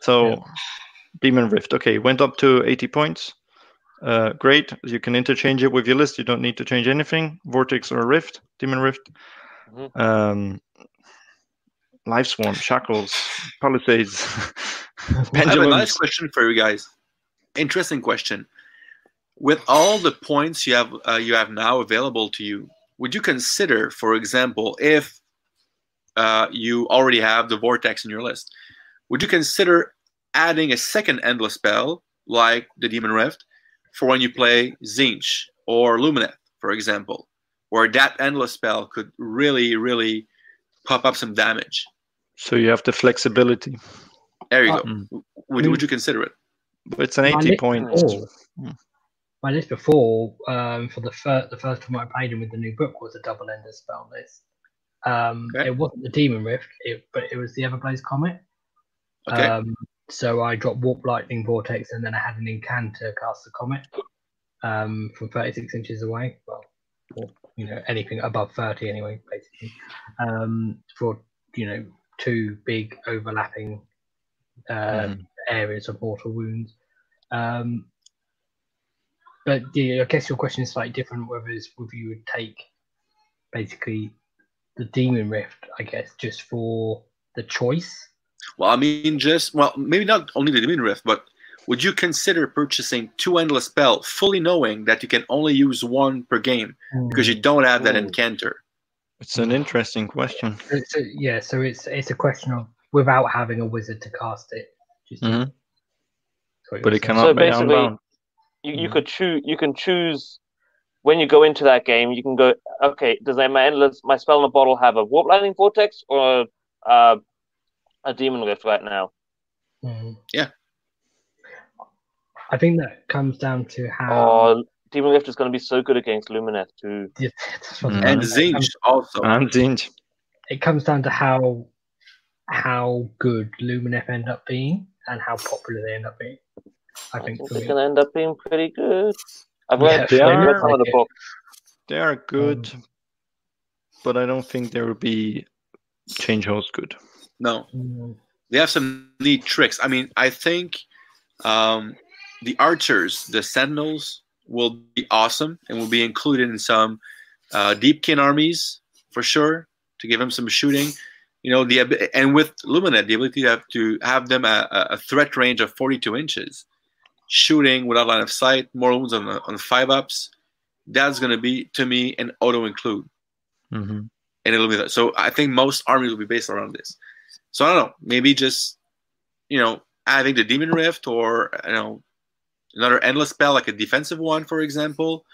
So, Yeah. Demon Rift, okay, went up to 80 points. Uh, great, you can interchange it with your list. You don't need to change anything. Vortex or Rift, Demon Rift. Mhm. Um, Life Swarm, Shackles, Palisades, I have a nice question for you guys. Interesting question. With all the points you have uh, you have now available to you, would you consider, for example, if uh, you already have the vortex in your list, would you consider adding a second endless spell like the Demon Rift for when you play Tzeentch or Lumineth, for example, where that endless spell could really, really pop up some damage? So you have the flexibility. There you Uh, go. Mm. Would, would you consider it? But it's an 80 point. before- Hmm. My list before, um, for the first the first time I played him with the new book was a double ender spell list. Um, Okay. It wasn't the Demon Rift, it, but it was the Everblaze Comet. Okay. Um, so I dropped Warp Lightning Vortex, and then I had an Incantor cast the Comet um, from 36 inches away. Well, or, you know, anything above 30 anyway, basically. Um, for you know, two big overlapping uh, Mhm. areas of mortal wounds. Um, but yeah, I guess your question is slightly different. Whether it's whether you would take basically the Demon Rift, I guess, just for the choice. Well, I mean, just well, maybe not only the Demon Rift, but would you consider purchasing two endless spell, fully knowing that you can only use one per game because you don't have that Ooh. Incantor? It's an interesting question. So, so, yeah, so it's it's a question of without having a wizard to cast it. Just Mhm. But it saying. cannot So be basically- unbound. You, you Mhm. could choose. You can choose when you go into that game. You can go. Okay, does my endless my spell in a bottle have a warp lightning vortex or uh, a demon rift right now? Mm. Yeah. I think that comes down to how. Demon rift is going to be so good against Lumineth too. Yeah, that's what Mhm. And saying. It Tzeentch comes- also. And Tzeentch. It comes down to how how good Lumineth end up being and how popular they end up being. I I think think they're going to end up being pretty good. I've Yeah, read, they I've read are. some of the book. They are good, but I don't think they will be Changehost good. No, Mm, they have some neat tricks. I mean, I think um, the archers, the sentinels, will be awesome and will be included in some uh, deepkin armies for sure to give them some shooting. You know, the and with Lumineth, the ability to have to have them a, a threat range of 42 inches, shooting without line of sight, more wounds on on five ups. That's going to be to me an auto include hmm and it'll be that. So I think most armies will be based around this. So I don't know, maybe just you know having the demon rift or you know another endless spell like a defensive one, for example.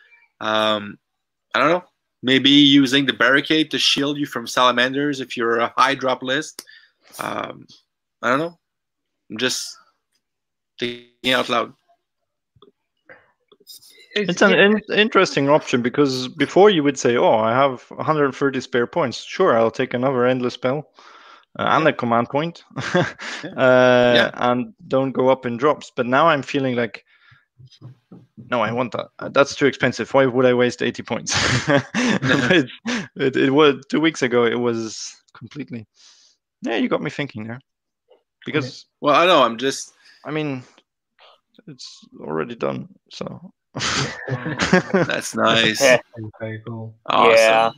Um, I don't know. Maybe using the barricade to shield you from salamanders if you're a high drop list. Um, I don't know. I'm just thinking out loud. It's an in- interesting option because before you would say, "Oh, I have 130 spare points. Sure, I'll take another endless spell." uh, and a command point, uh, yeah. and don't go up in drops. But now I'm feeling like, no, I want that. That's too expensive. Why would I waste 80 points? it, it, it, was two weeks ago. It was completely. Yeah, you got me thinking there. Because well, I know. I'm just. I mean, it's already done. So. That's nice. Very cool. Awesome. Yeah.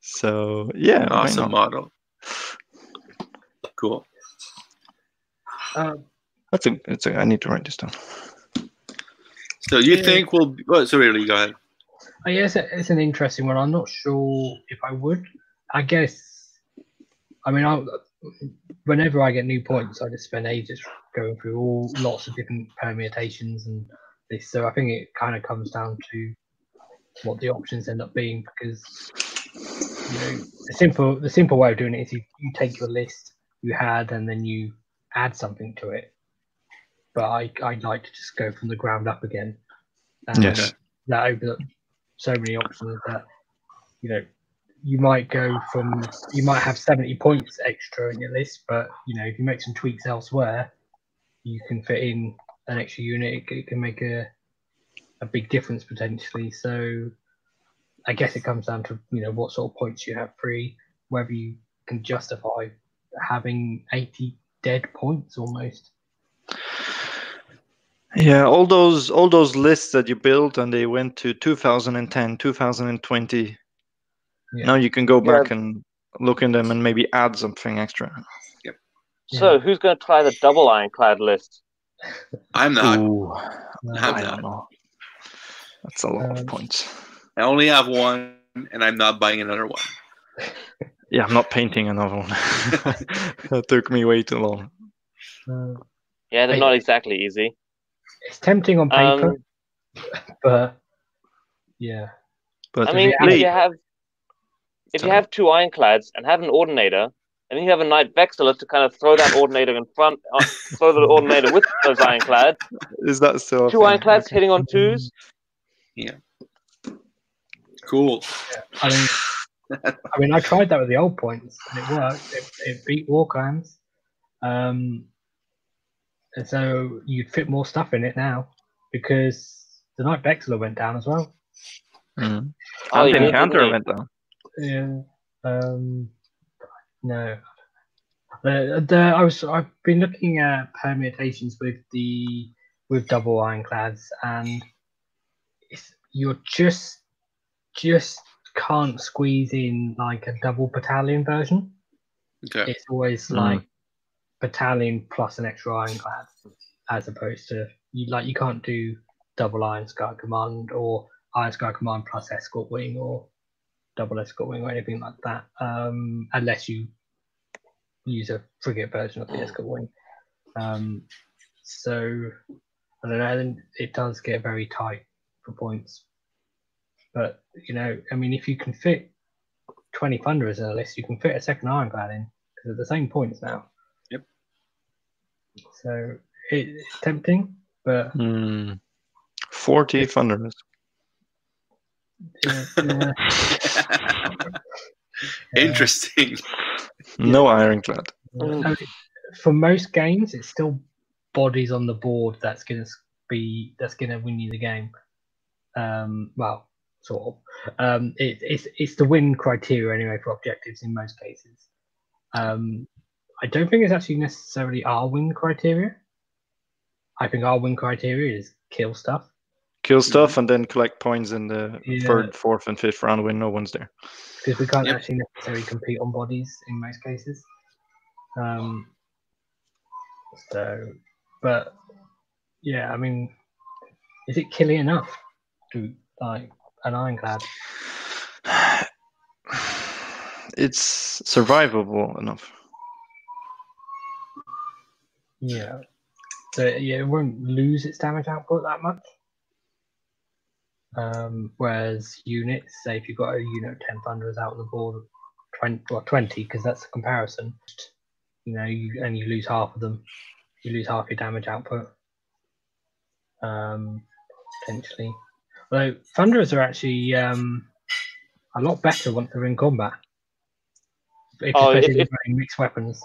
So yeah, awesome model. Cool. Um, That's a. It's a. I need to write this down. So you yeah. think we'll? Oh, sorry, Lee, go ahead. Oh, yeah, it's, it's an interesting one. I'm not sure if I would. I guess. I mean, I whenever I get new points, I just spend ages going through all lots of different permutations and this. So I think it kind of comes down to what the options end up being because you know the simple the simple way of doing it is you, you take your list you had and then you add something to it. But I I like to just go from the ground up again. And yes. Uh, that opens up so many options that you know you might go from you might have 70 points extra in your list but you know if you make some tweaks elsewhere you can fit in an extra unit it, it can make a a big difference potentially so i guess it comes down to you know what sort of points you have free whether you can justify having 80 dead points almost yeah all those all those lists that you built and they went to 2010 2020 yeah. Now you can go back yeah. and look in them and maybe add something extra. Yep. So who's going to try the double ironclad list? I'm not. Ooh, I'm I don't know. That's a lot um, of points. I only have one, and I'm not buying another one. Yeah, I'm not painting another one. that took me way too long. Uh, yeah, they're not exactly easy. It's tempting on paper, um, but yeah. But I mean, if you have if you have two ironclads and have an ordinator, and then you have a knight vexillor to kind of throw that ordinator in front, uh, throw the ordinator with those ironclads. Is that still two ironclads hitting on twos? Yeah. Cool. Yeah. I mean, I mean, I tried that with the old points and it worked. It, it beat Warclans. Um, and so you'd fit more stuff in it now because the Knight Vexillor went down as well. Mm. Oh, the Incantor went down. Yeah. Um, no. Uh, the, I was I've been looking at permutations with the with double ironclads and you're just just can't squeeze in like a double battalion version. Okay. It's always mm. like battalion plus an extra ironclad, as opposed to you like you can't do double Iron Sky Command or Iron Sky Command plus escort wing or double escort wing or anything like that, um, unless you use a frigate version of the escort wing. Um, so I don't know. It does get very tight for points, but you know, I mean, if you can fit 20 thunderers in a list, you can fit a second ironclad in because they're the same points now. Yep. So it's tempting, but mm. 40 thunderers. Interesting. No ironclad. for most games, it's still bodies on the board that's going to be that's going to win you the game. Um, well, sort of. Um, it, it's it's the win criteria anyway for objectives in most cases. Um, I don't think it's actually necessarily our win criteria. I think our win criteria is kill stuff kill stuff and then collect points in the yeah. third, fourth, and fifth round when no one's there. Because we can't yep. actually necessarily compete on bodies in most cases. Um, so, but yeah, I mean, is it killing enough to like an ironclad? It's survivable enough. Yeah. So yeah, it won't lose its damage output that much. Um, whereas units, say if you've got a unit of 10 thunderers out on the board, 20, well, 20, because that's the comparison, you know, you, and you lose half of them, you lose half your damage output. Um, potentially. Although thunderers are actually um, a lot better once they're in combat. if, oh, especially if, if, mixed weapons.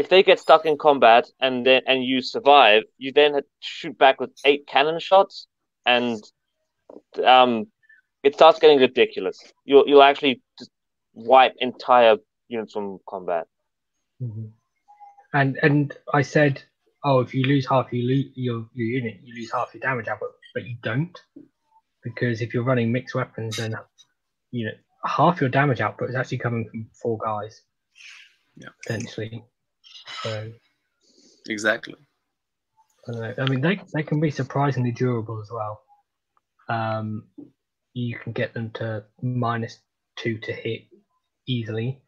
If they get stuck in combat and then and you survive, you then shoot back with eight cannon shots, and um, it starts getting ridiculous. You'll you'll actually just wipe entire units from combat. Mm-hmm. And and I said, oh, if you lose half your your your unit, you lose half your damage output, but you don't, because if you're running mixed weapons, then you know half your damage output is actually coming from four guys. Yeah, potentially. So exactly. I, I mean, they they can be surprisingly durable as well. Um, you can get them to minus two to hit easily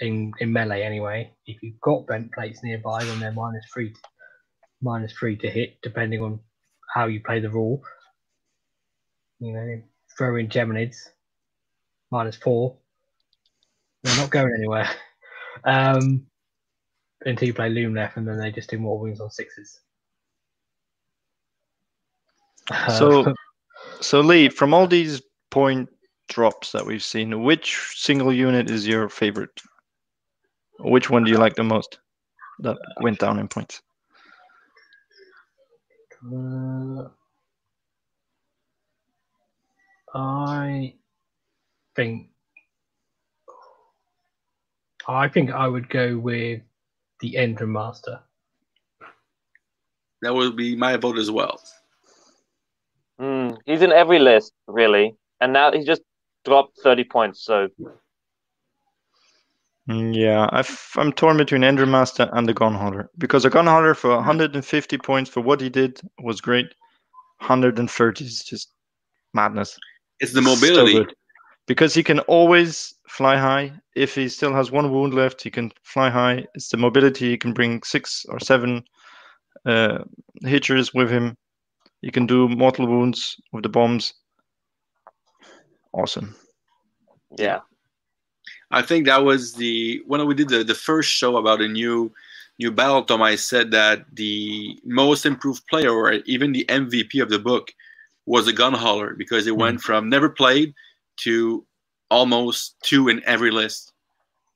in in melee anyway. If you've got vent plates nearby, then they're minus three minus three to hit, depending on how you play the rule. You know, throw in Geminids, minus four. They're not going anywhere. Um, until you play Loom left, and then they just do more wounds on sixes. So, so Lee, from all these point drops that we've seen, which single unit is your favorite? Which one do you like the most that went down in points? Uh, I think I think I would go with the Endrin Master. That would be my vote as well. Mm, he's in every list, really, and now he just dropped thirty points. So mm, yeah, i am torn between Endrin Master and the Gunhauler because a Gunhauler for 150 points for what he did was great. 130 is just madness. It's the mobility. So because he can always fly high. If he still has one wound left, he can fly high. It's the mobility. He can bring six or seven uh, hitchers with him. He can do mortal wounds with the bombs. Awesome. Yeah. I think that was the when we did the, the first show about a new new battle tom I said that the most improved player, or even the MVP of the book, was a gun hauler because it mm. went from never played to almost two in every list.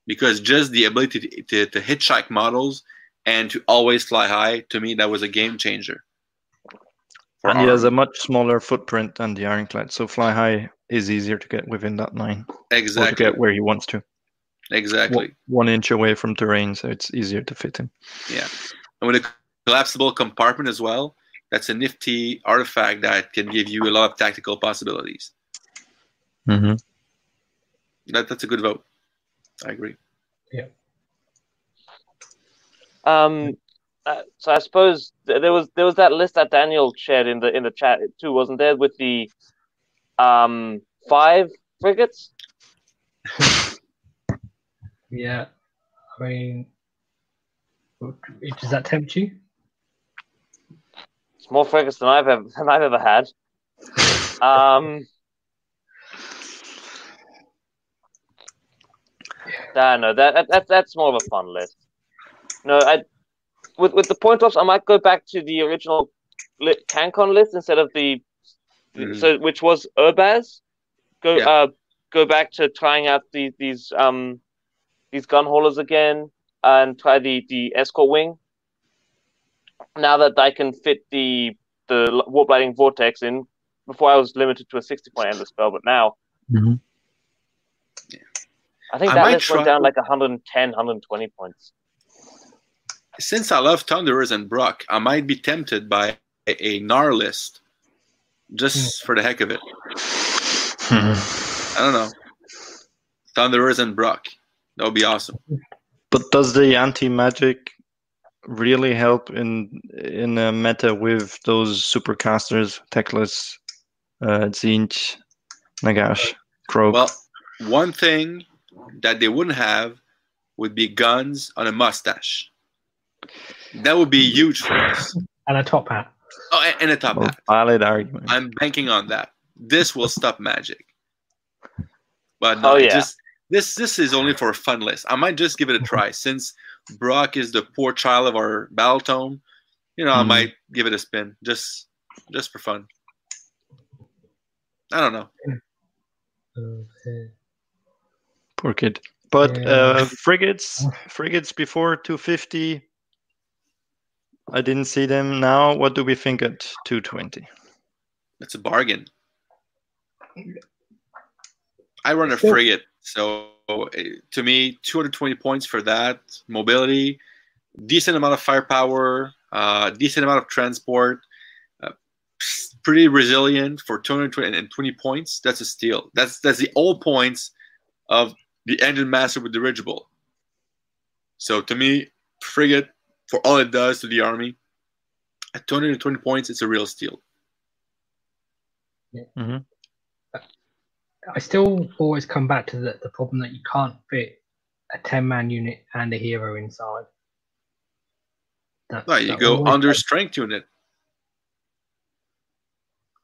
Because just the ability to, to, to hitchhike models and to always fly high, to me, that was a game changer. And he has a much smaller footprint than the Ironclad, so fly high is easier to get within that nine. Exactly. to get where he wants to. Exactly. One, one inch away from terrain, so it's easier to fit him. Yeah. And with a collapsible compartment as well, that's a nifty artifact that can give you a lot of tactical possibilities. Mm-hmm. That, that's a good vote. I agree. Yeah. Um. Uh, so I suppose there was there was that list that Daniel shared in the in the chat too, wasn't there? With the um five frigates. yeah, I mean, does that tempt you? It's more frigates than I've ever than I've ever had. Um. Yeah, no, that, that that's more of a fun list. No, I with with the point offs, I might go back to the original CanCon list instead of the mm. so which was Urbaz. Go yeah. uh go back to trying out these these um these gun haulers again and try the the escort wing. Now that I can fit the the warp vortex in, before I was limited to a sixty point endless spell, but now. Mm-hmm. I think that list went down like 110, 120 points. Since I love Thunderers and Brokk, I might be tempted by a, a NAR list just mm. for the heck of it. I don't know. Thunderers and Brokk. That would be awesome. But does the anti magic really help in in a meta with those supercasters, Teclis, uh, Tzeentch, Nagash, Kroak? Well, one thing that they wouldn't have would be guns on a mustache. That would be huge for us. And a top hat. Oh, and a top well, hat. Valid argument. I'm banking on that. This will stop magic. But no, oh, yeah. just this this is only for a fun list. I might just give it a try since Brokk is the poor child of our battle tome. You know, mm. I mm-hmm. might give it a spin just just for fun. I don't know. Poor kid. But yeah. uh, frigates, frigates before 250, I didn't see them. Now, what do we think at 220? That's a bargain. I run a frigate, so eh, to me, 220 points for that mobility, decent amount of firepower, uh, decent amount of transport, uh, pretty resilient for 220 points. That's a steal. That's that's the all points of the engine master with dirigible. So to me, frigate for all it does to the army, at 220 points, it's a real steal. Yeah. Mm-hmm. I still always come back to the, the problem that you can't fit a 10 man unit and a hero inside. That's, no, you go under strength unit.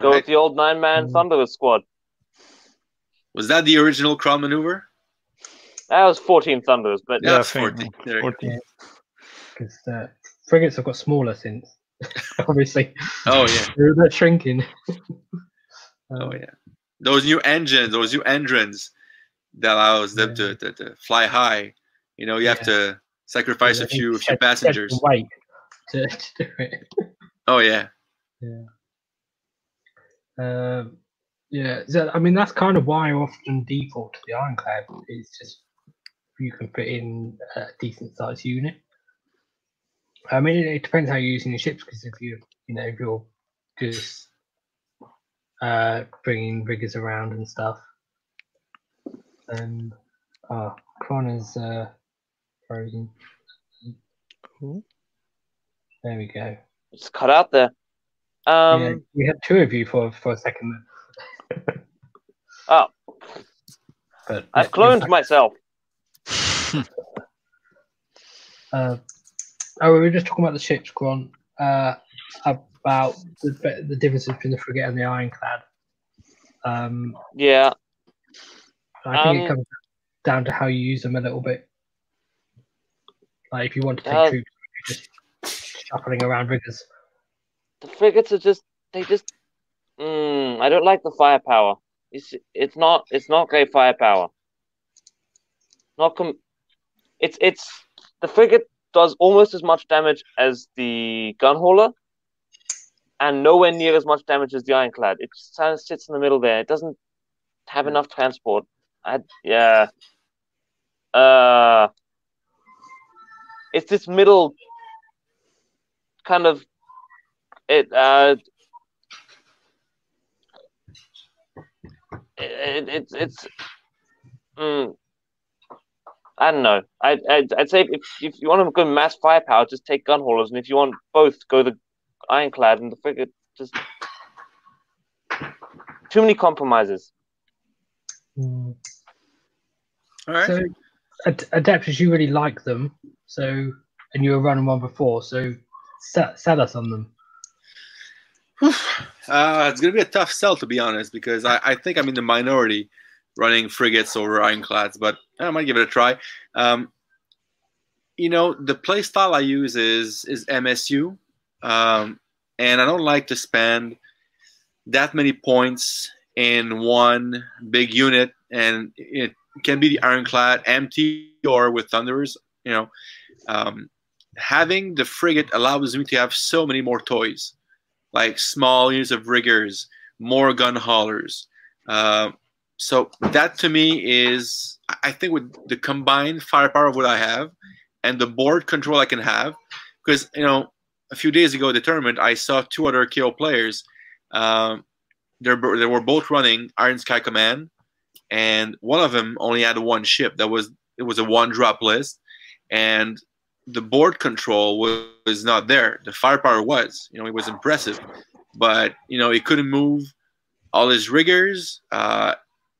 Go right. with the old nine man mm. Thunderous squad. Was that the original Kron maneuver? That was 14 Thunders, but yeah, 14. 14. Because uh, frigates have got smaller since, obviously. Oh, yeah. they're, they're shrinking. um, oh, yeah. Those new engines, those new engines that allows them yeah. to, to, to, fly high. You know, you have to sacrifice yeah, a few, a few passengers. Weight to, to do it. Oh, yeah. Yeah. Um, yeah, so, I mean that's kind of why I often default to the ironclad. It's just you can put in a decent sized unit. I mean, it, it, depends how you're using your ships because if you, you know, if you're just uh, bringing riggers around and stuff, then ah, oh, Connor's uh, frozen. Cool. There we go. It's cut out there. Um, yeah, we had two of you for for a second. oh, but I've cloned fact, myself. uh, oh, we were just talking about the ships, Grant. Uh, about the, the difference between the frigate and the ironclad. Um, yeah. I think um, it comes down to how you use them a little bit. Like if you want to take uh, troops, just shuffling around riggers. The frigates are just they just. Mm, I don't like the firepower. It's it's not it's not great firepower. Not com- it's it's the frigate does almost as much damage as the gun hauler, and nowhere near as much damage as the ironclad. It just kind of sits in the middle there. It doesn't have enough transport. I yeah. Uh, it's this middle kind of it uh it, it, it's it's mm, I don't know. I I'd, I'd, say if if you want to go mass firepower, just take gun haulers, and if you want both, go the ironclad and the frigate. Just too many compromises. Mm. All right. So, ad- adapters, you really like them, so and you were running one before, so sell, sell us on them. Uh, it's gonna be a tough sell to be honest, because I, I think I'm in the minority running frigates over ironclads, but I might give it a try. Um, you know, the play style I use is is MSU, um, and I don't like to spend that many points in one big unit, and it can be the ironclad empty or with thunders. You know, um, having the frigate allows me to have so many more toys, like small units of riggers, more gun haulers. Uh, so that to me is, I think, with the combined firepower of what I have and the board control I can have, because you know, a few days ago, the tournament I saw two other KO players. Um, they were both running Iron Sky Command, and one of them only had one ship. That was it was a one drop list, and the board control was, was not there. The firepower was, you know, it was impressive, but you know, he couldn't move all his riggers. Uh,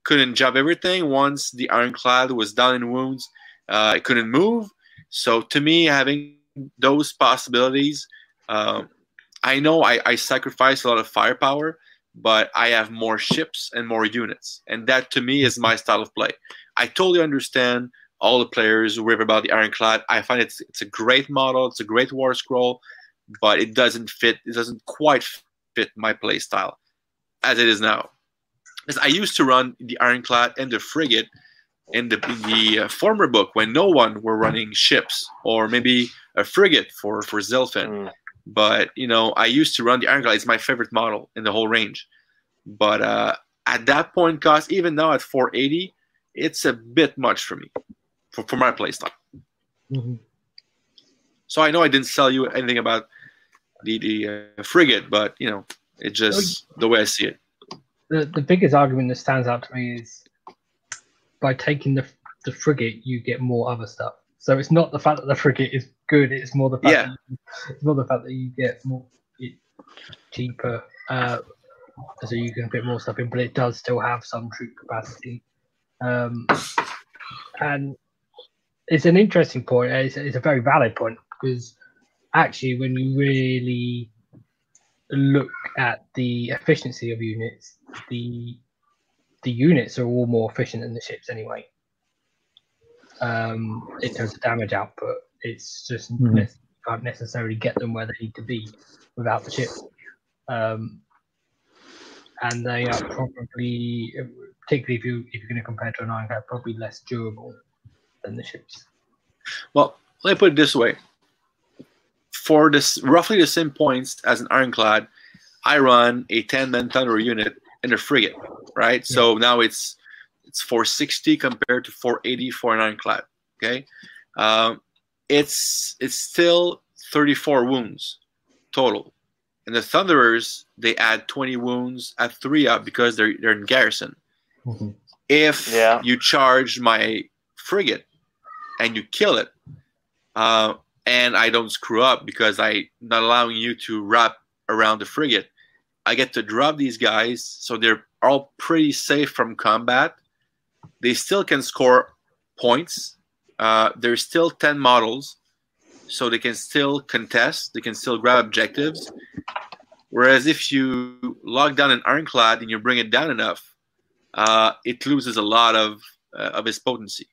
couldn't jump everything. Once the ironclad was down in wounds, uh, it couldn't move. So to me, having those possibilities, um, I know I, I sacrifice a lot of firepower, but I have more ships and more units, and that to me is my style of play. I totally understand all the players who rave about the ironclad. I find it's it's a great model, it's a great war scroll, but it doesn't fit. It doesn't quite fit my play style as it is now. Because I used to run the ironclad and the frigate in the, the uh, former book when no one were running ships or maybe a frigate for for Zilfin. Mm. But you know, I used to run the Ironclad. It's my favorite model in the whole range. But uh, at that point cost, even now at 480, it's a bit much for me for, for my playstyle. Mm-hmm. So I know I didn't sell you anything about the the uh, frigate, but you know, it's just the way I see it. The the biggest argument that stands out to me is by taking the the frigate, you get more other stuff. So it's not the fact that the frigate is good; it's more the fact yeah. that you, it's more the fact that you get more cheaper, uh, so you can fit more stuff in. But it does still have some troop capacity, um, and it's an interesting point. It's, it's a very valid point because actually, when you really look at the efficiency of units, the the units are all more efficient than the ships anyway. Um, in terms of damage output, it's just mm-hmm. ne- can't necessarily get them where they need to be without the ship. Um, and they are probably, particularly if you if you're going to compare to an ironclad, probably less durable than the ships. Well, let me put it this way: for this roughly the same points as an ironclad, I run a 10 man thunder unit in a frigate, right? Yeah. So now it's it's 460 compared to 480 for an ironclad. Okay, um, it's it's still 34 wounds total. And the Thunderers they add 20 wounds at three up because they're they're in garrison. Mm-hmm. If yeah. you charge my frigate and you kill it, uh, and I don't screw up because I'm not allowing you to wrap around the frigate. I get to drop these guys, so they're all pretty safe from combat. They still can score points. Uh, there's still 10 models, so they can still contest, they can still grab objectives. Whereas if you lock down an ironclad and you bring it down enough, uh, it loses a lot of, uh, of its potency.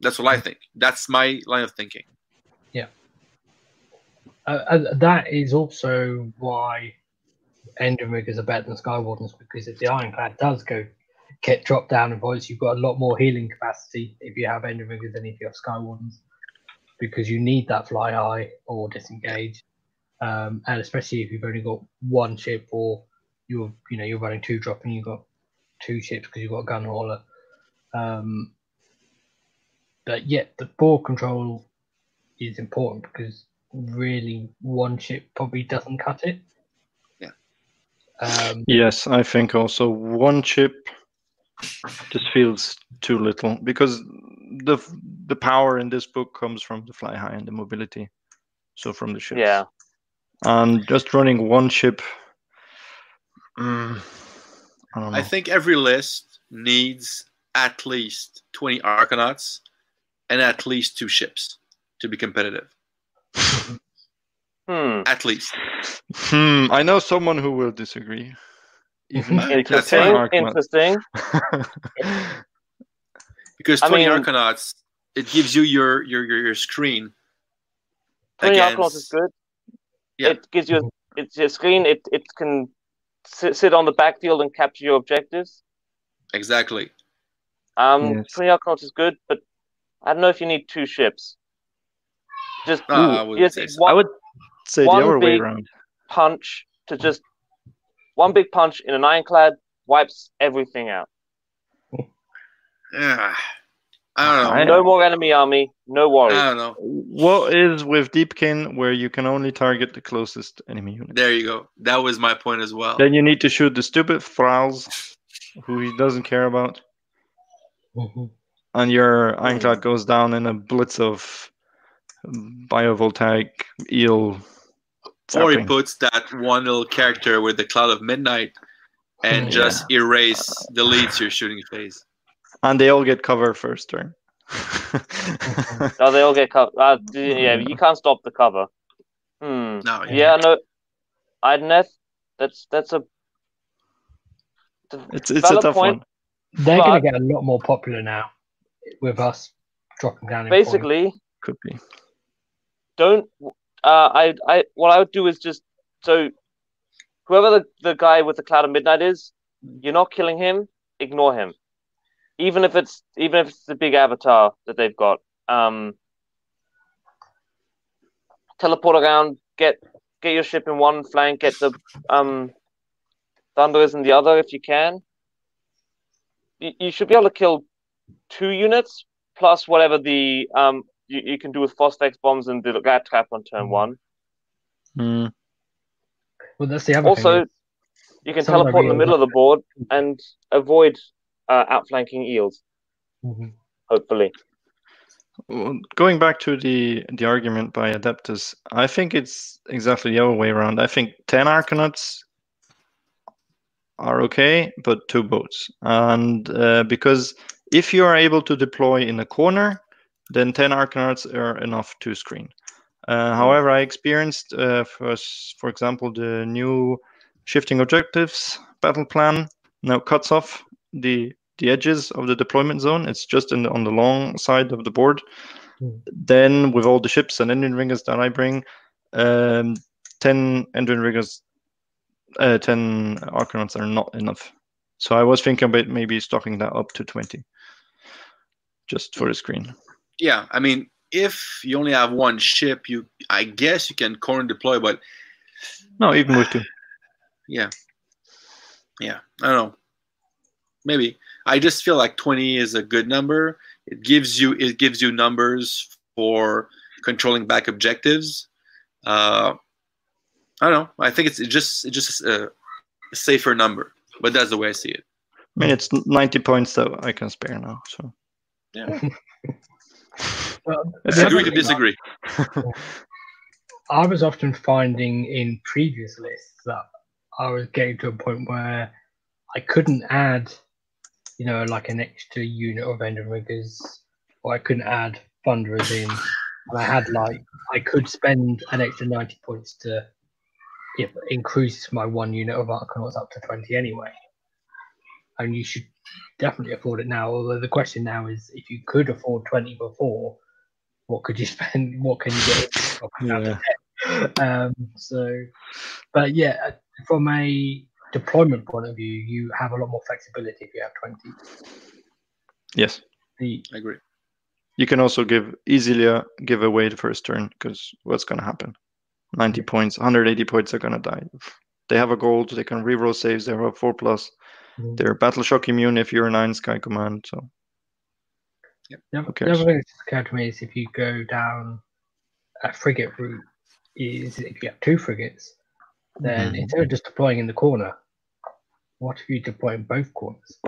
That's what I think. That's my line of thinking. Yeah. Uh, that is also why Endrinriggers are better than Skywardens because if the Ironclad does go get dropped down in points, you've got a lot more healing capacity if you have Endrinriggers than if you have Skywardens because you need that fly high or disengage, um, and especially if you've only got one ship or you're you know you're running two drop and you've got two ships because you've got a Gunhauler. Um, but yet the board control is important because really one ship probably doesn't cut it. Yeah. Um, yes, I think also one chip just feels too little because the the power in this book comes from the fly high and the mobility, so from the ships. Yeah. And just running one ship. Mm, I, I think every list needs at least 20 Arkanauts and at least two ships to be competitive. Hmm. At least. Hmm. I know someone who will disagree. interesting. Interesting. because 20 I mean, Arkanauts, it gives you your your your, your screen. 20 against... Arkanauts is good. Yeah. It gives you it's your screen. It it can sit, sit on the backfield and capture your objectives. Exactly. Um, yes. 20 Arkanauts is good, but I don't know if you need two ships. Just uh, I, would say so. one, I would say the other way around. Punch to just one big punch in an ironclad wipes everything out. Yeah. I don't know. No more enemy army. No worries. I don't know. What is with Deepkin where you can only target the closest enemy unit? There you go. That was my point as well. Then you need to shoot the stupid thralls, who he doesn't care about. And your ironclad goes down in a blitz of biovoltaic eel. Or he puts that one little character with the cloud of midnight and yeah. just erase the leads your shooting phase. And they all get cover first turn. oh, they all get cover. Uh, yeah, you can't stop the cover. Hmm. No. Yeah, yeah no. Idoneth, that's that's a. It's it's a tough point. one. They're going to get a lot more popular now with us dropping down. basically, point. could be don't. Uh, I I what I would do is just so whoever the, the guy with the cloud of midnight is, you're not killing him. Ignore him. even if it's even if it's the big avatar that they've got, um, teleport around, get get your ship in one flank, get the um, thunderers in the other if you can. You, you should be able to kill two units plus whatever the um you, you can do with Phosphex bombs and the rat trap on turn mm. one. Mm. Well, that's the other also, you can teleport in the middle of the board and avoid uh, outflanking eels. Mm-hmm. Hopefully. Well, going back to the the argument by Adeptus, I think it's exactly the other way around. I think ten Arkanauts are okay, but two boats, and uh, because if you are able to deploy in a corner, then ten Arkanauts are enough to screen. Uh, however, I experienced, uh, for, for example, the new shifting objectives battle plan now cuts off the the edges of the deployment zone. It's just the, on the long side of the board. Mm. Then, with all the ships and Endrinriggers that I bring, um, ten Endrinriggers, uh, ten Arkanauts are not enough. So I was thinking about maybe stocking that up to twenty, just for the screen. Yeah, I mean, if you only have one ship, you I guess you can corner deploy, but no, even with two. Yeah, yeah, I don't know. Maybe I just feel like twenty is a good number. It gives you it gives you numbers for controlling back objectives. Uh, I don't know. I think it's just it's just a, a safer number, but that's the way I see it. I mean, it's ninety points that I can spare now. So yeah. well, agree to disagree. I was often finding in previous lists that I was getting to a point where I couldn't add, you know, like an extra unit of Endrinriggers, or I couldn't add thunderers in. And I had like I could spend an extra ninety points to if increase my one unit of Arkanauts up to twenty anyway. And you should definitely afford it now. Although the question now is, if you could afford twenty before, what could you spend? What can you get? yeah. Um, so, but yeah, from a deployment point of view, you have a lot more flexibility if you have twenty. Yes, the, I agree. You can also give easily give away the first turn because what's going to happen? 90 points, 180 points are going to die. They have a gold, they can reroll saves, they have a 4 plus. Mm-hmm. They're battle shock immune if you're a nine sky command. So yep. the, the other thing that's occurred to me is if you go down a frigate route, is if you have two frigates, then mm-hmm. instead of just deploying in the corner, what if you deploy in both corners?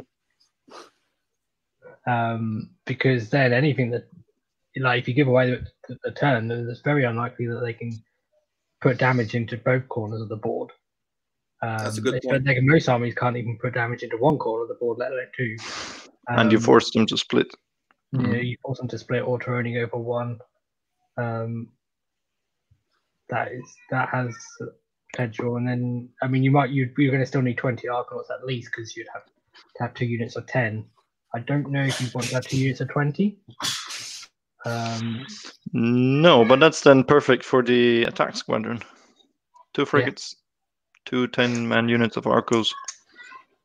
Um, because then anything that, like, if you give away the, the, the turn, then it's very unlikely that they can put damage into both corners of the board. Um, That's a good point. They, most armies can't even put damage into one corner of the board, let alone two. Um, and you um, force them to split. Yeah, mm. you force them to split or to only go one. Um, that is that has potential, and then I mean you might you you're going to still need twenty Arkanauts at least because you'd have to have two units of ten. I don't know if you want to have two units of twenty. Um, no, but that's then perfect for the attack squadron. Two frigates two 10 man units of Arcos,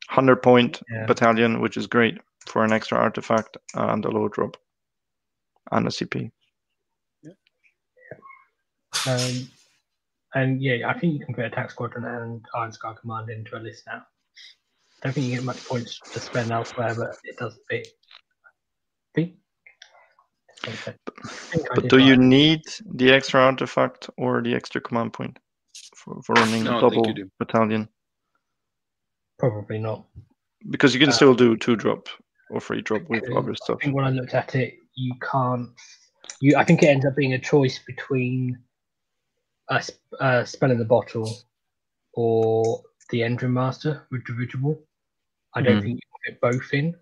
100 point yeah. battalion, which is great for an extra artifact and a low drop and a CP. Yeah. Um, and yeah, I think you can put Attack Squadron and Iron Sky Command into a list now. I don't think you get much points to spend elsewhere, but it does fit. fit. But do you need the extra artifact or the extra command point? For, for running no, a double battalion? Probably not. Because you can uh, still do two drop or three drop with other stuff. I think when I looked at it, you can't. You, I think it ends up being a choice between a, a spell in the bottle or the Endrin Master with dirigible. I don't mm. think you can get both in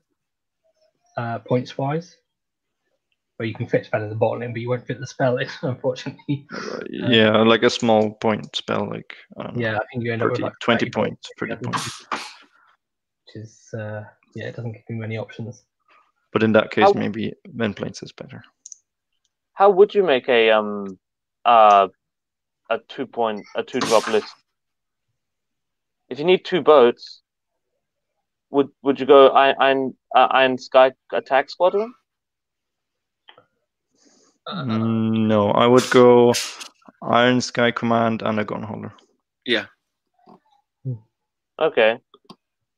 uh, points wise where you can fit spell in the bottle in, but you won't fit the spell in, unfortunately. yeah, um, like a small point spell, like yeah, I think you end 30, up with like 20 points, 30 points. Which is uh, yeah, it doesn't give you many options. But in that case, how, maybe men planes is better. How would you make a um uh a two point a two drop list? If you need two boats, would would you go Iron uh, Iron Sky Attack Squadron? Mm, no, I would go Iron Sky Command and a Gunhauler. Yeah. Okay.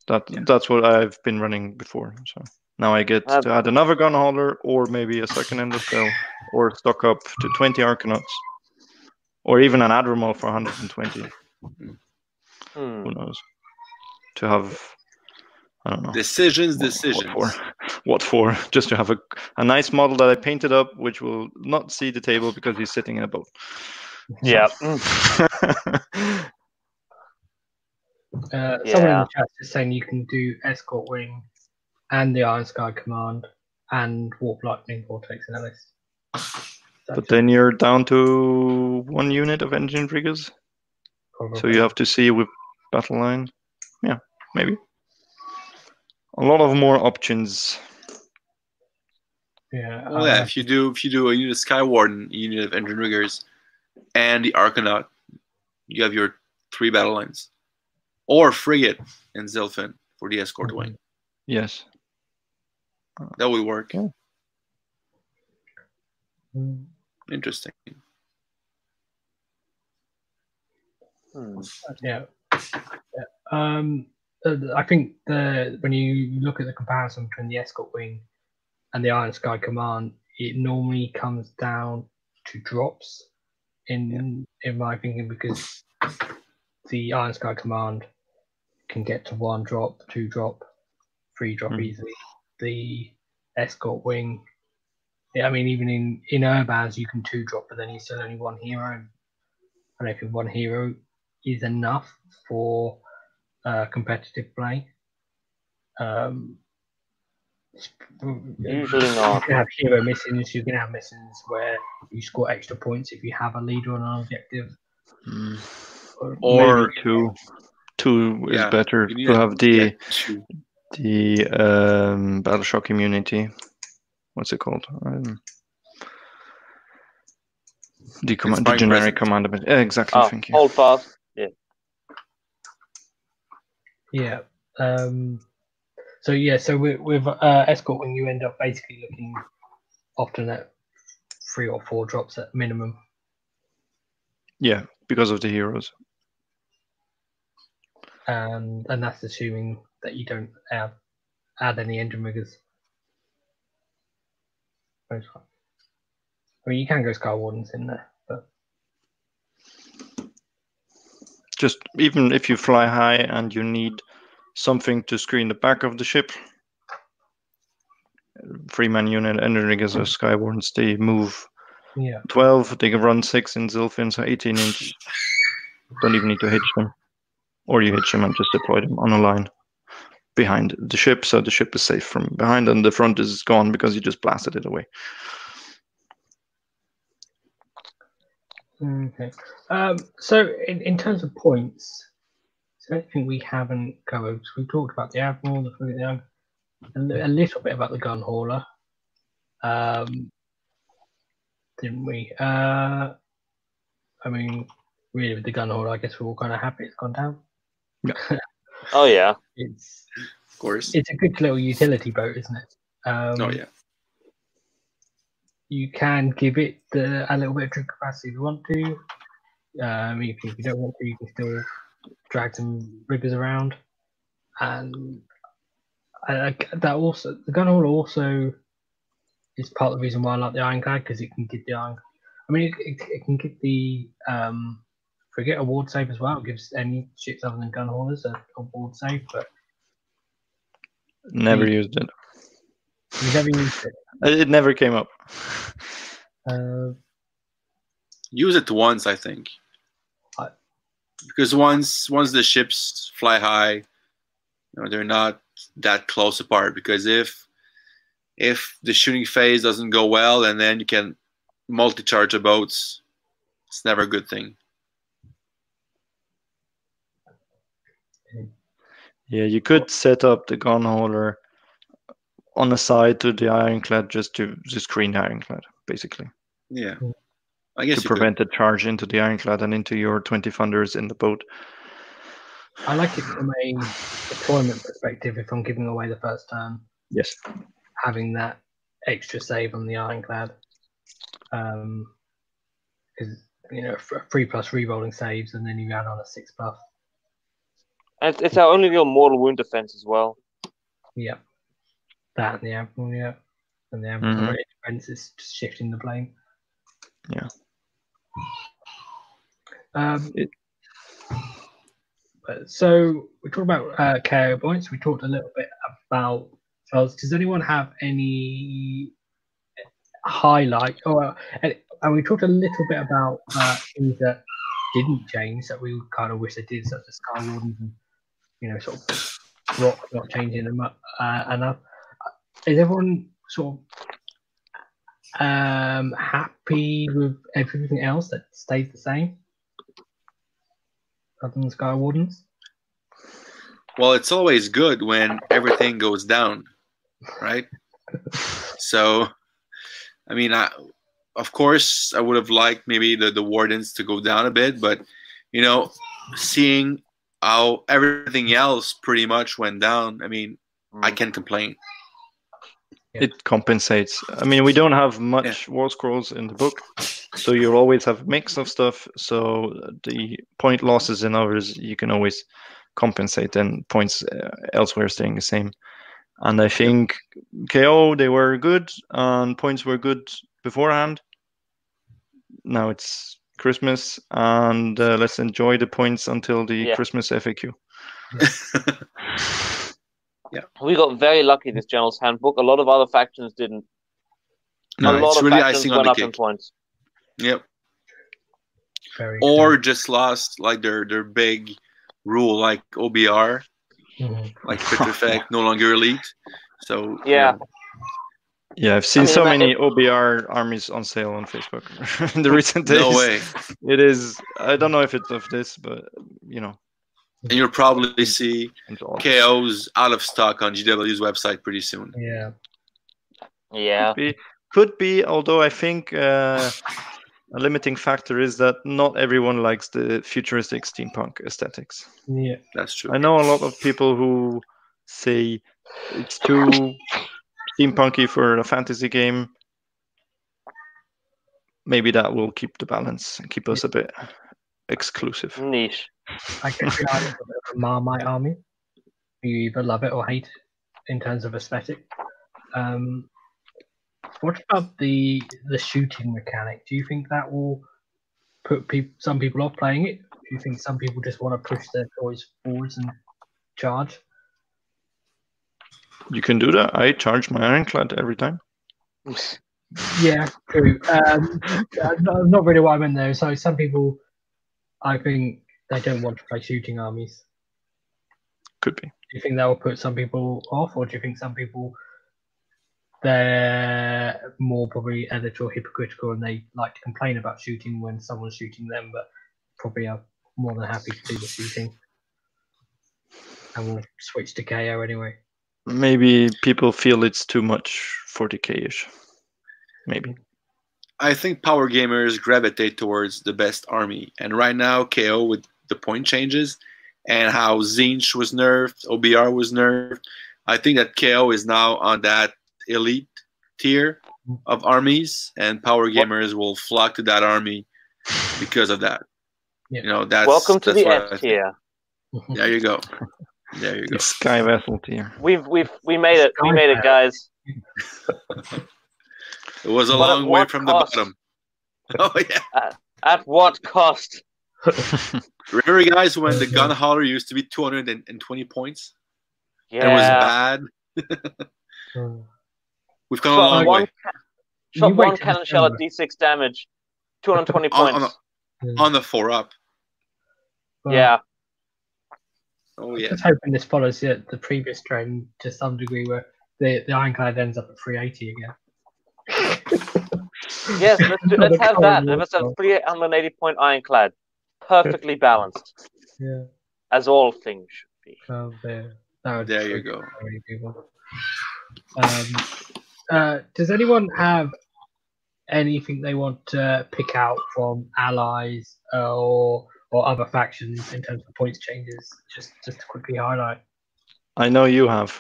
That yeah. that's what I've been running before. So now I get uh, to add another Gunhauler, or maybe a second endless spell, or stock up to twenty Arkanauts, or even an Admiral for 120. Hmm. Who knows? To have I don't know. Decisions, decisions. What for? What for? Just to have a, a nice model that I painted up, which will not see the table because he's sitting in a boat. Yeah. Uh, someone in the chat is saying you can do escort wing and the Iron Sky command and warp lightning vortex in that but then you're down to one unit of Endrinriggers. Probably. So you have to see with battle line. Yeah, maybe. A lot of more options. Yeah. Well, yeah. Uh, if you do, if you do a unit of Sky Warden, a unit of Endrinriggers, and the Arkanaut, you have your three battle lines or frigate and Zilfin for the escort mm-hmm. wing. Yes. That would work. Yeah. Interesting. Hmm. Yeah. yeah. Um, I think the when you look at the comparison between the escort wing and the Iron Sky Command, it normally comes down to drops. In in my thinking, because the Iron Sky Command can get to one drop, two drop, three drop mm. easily. The escort wing, yeah, I mean, even in in Urbaz you can two drop, but then you still only one hero. I don't think one hero is enough for uh, competitive play. Um, Usually not. You can have hero missions. You can have missions where you score extra points if you have a leader on an objective. Mm. Or, or two two is yeah, better to have the the um, battle shock immunity. What's it called? Um, the command, the generic command. Yeah, exactly. Oh, thank you. Hold fast. Yeah. Um, so yeah, so with, with uh, escort when you end up basically looking often at three or four drops at minimum. Yeah, because of the heroes and and that's assuming that you don't add, add any Endrinriggers. I mean, you can go Sky Wardens in there, but just even if you fly high and you need something to screen the back of the ship, three man unit Endrinriggers or Sky Wardens, they move yeah. 12, they can run six in Zilfin, so 18 inch. Don't even need to hitch them or you hitch them and just deploy them on a line behind the ship so the ship is safe from behind and the front is gone because you just blasted it away okay um, so in, in terms of points so anything we haven't covered we talked about the admiral the frigate a, a little bit about the Gunhauler um, didn't we uh, i mean really with the Gunhauler i guess we're all kind of happy it's gone down oh yeah. It's of course. It's a good little utility boat, isn't it? Um, oh yeah. You can give it the, a little bit of drink capacity if you want to. Um, if, if you don't want to, you can still drag some riggers around, and I, that also the Gunhauler also is part of the reason why I like the ironclad because it can give the iron. I mean, it, it, it can give the um, Forget award save as well. It gives any ships other than Gunhaulers a award save, but never used it. You never used it. It never came up. Uh, Use it once, I think. I, because once once the ships fly high, you know they're not that close apart. Because if if the shooting phase doesn't go well, and then you can multi-charge the boats, it's never a good thing. Yeah, you could set up the Gunhauler on the side to the ironclad just to just screen ironclad, basically. Yeah. I guess to prevent could. the charge into the ironclad and into your 20 funders in the boat. I like it from a deployment perspective, if I'm giving away the first turn, yes, having that extra save on the ironclad, um, because you know three plus re-rolling saves, and then you add on a six buff. And it's our only real mortal wound defense as well. Yeah, that and the admiral, yeah, and the admiral mm-hmm. defense is just shifting the blame. Yeah. Um, it, so we talked about uh, KO points. We talked a little bit about Charles. Does anyone have any highlight or and we talked a little bit about uh, things that didn't change that we kind of wish they did, such as Sky Wardens and you know sort of rock not changing them up uh, enough. Is everyone sort of um, happy with everything else that stays the same? other than Sky Wardens? Well, it's always good when everything goes down, right? so, I mean, I, of course, I would have liked maybe the, the Wardens to go down a bit, but, you know, seeing how everything else pretty much went down, I mean, mm. I can't complain. It compensates. I mean, we don't have much yeah. war scrolls in the book, so you'll always have a mix of stuff. So the point losses in others, you can always compensate, and points uh, elsewhere staying the same. And I think KO they were good, and points were good beforehand. Now it's Christmas, and uh, let's enjoy the points until the yeah. Christmas FAQ. yeah, we got very lucky this General's Handbook. A lot of other factions didn't. No, a lot it's of really factions went up cake. in points. Yep. Very or cool. just lost like their their big rule, like OBR, mm-hmm. like Fit Effect, no longer elite. So yeah. You know, yeah, I've seen I mean, so many OBR armies on sale on Facebook in the recent days. No way. It is. I don't know if it's of this, but you know. And you'll probably see KO's out of stock on GW's website pretty soon. Yeah. Yeah. Could be, could be although I think uh, a limiting factor is that not everyone likes the futuristic steampunk aesthetics. Yeah, that's true. I know a lot of people who say it's too steampunky for a fantasy game. Maybe that will keep the balance and keep us a bit exclusive. Niche. I guess we are a Marmite army. You either love it or hate it in terms of aesthetic. Um, what about the the shooting mechanic? Do you think that will put people, some people off playing it? Do you think some people just want to push their toys forwards and charge? You can do that. I charge my ironclad every time. yeah, true. Um, not really what I meant there. So some people, I think they don't want to play shooting armies. Could be. Do you think that will put some people off, or do you think some people they're more probably editorial hypocritical and they like to complain about shooting when someone's shooting them, but probably are more than happy to do the shooting. And we'll switch to KO anyway. Maybe people feel it's too much 40k ish. Maybe. I think power gamers gravitate towards the best army. And right now, KO with the point changes and how Tzeentch was nerfed, OBR was nerfed. I think that KO is now on that elite tier of armies, and power gamers will flock to that army because of that. Yeah. You know, that's welcome to that's the S tier. There you go. There you go. Sky vessel tier. We've we've we made it. We made it, guys. it was a but long way from cost? the bottom. Oh yeah. At, at what cost? Remember, guys, when the Gunhauler used to be 220 points? Yeah. It was bad. We've come shot a long one, way. Shot one cannon shell at d6 damage, 220 points. On, on, the, on the four up. Well, yeah. Oh yeah. I'm just hoping this follows the, the previous trend to some degree, where the, the ironclad ends up at 380 again. Yes, let's, do, let's have that. Let's have 380 point ironclad, perfectly balanced. Yeah. As all things should be. Oh, there. there you go. Um, uh, does anyone have anything they want to pick out from allies uh, or or other factions in terms of points changes? Just just to quickly highlight. I know you have.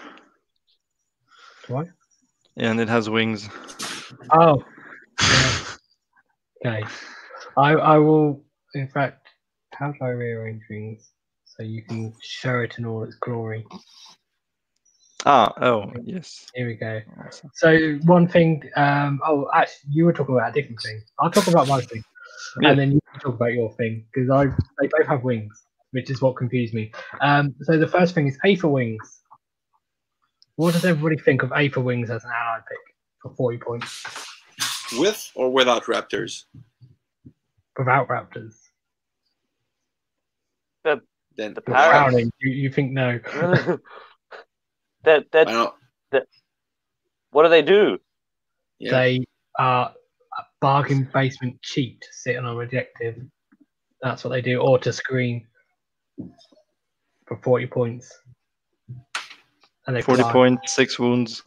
What? Yeah, and it has wings. Oh. okay. I I will. In fact, how do I rearrange wings so you can show it in all its glory? Ah, oh, yes. Here we go. So one thing. Um. Oh, actually, you were talking about a different thing. I'll talk about my thing, Yeah. and then you can talk about your thing because I they both have wings, which is what confused me. Um. So the first thing is Aetherwings. What does everybody think of Aetherwings as an ally pick for forty points With or without Raptors? without Raptors? Then The You're Parrots. You, you think no? that I that what do they do? Yeah. They are a bargain basement cheat to sit on a objective. That's what they do, or to screen for 40 points. And they 40 points, six wounds.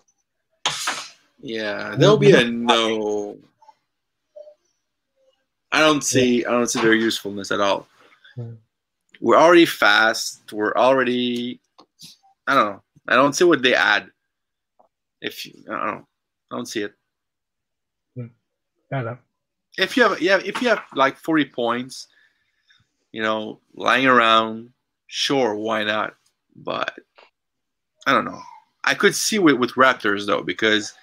Yeah, there'll be a no. I don't see. I don't see their usefulness at all. Hmm. We're already fast. We're already. I don't know. I don't see what they add. If you, I don't know. I don't see it. Fair enough. If you have, yeah, if you have like forty points, you know, lying around, sure, why not? But I don't know. I could see with with Raptors though because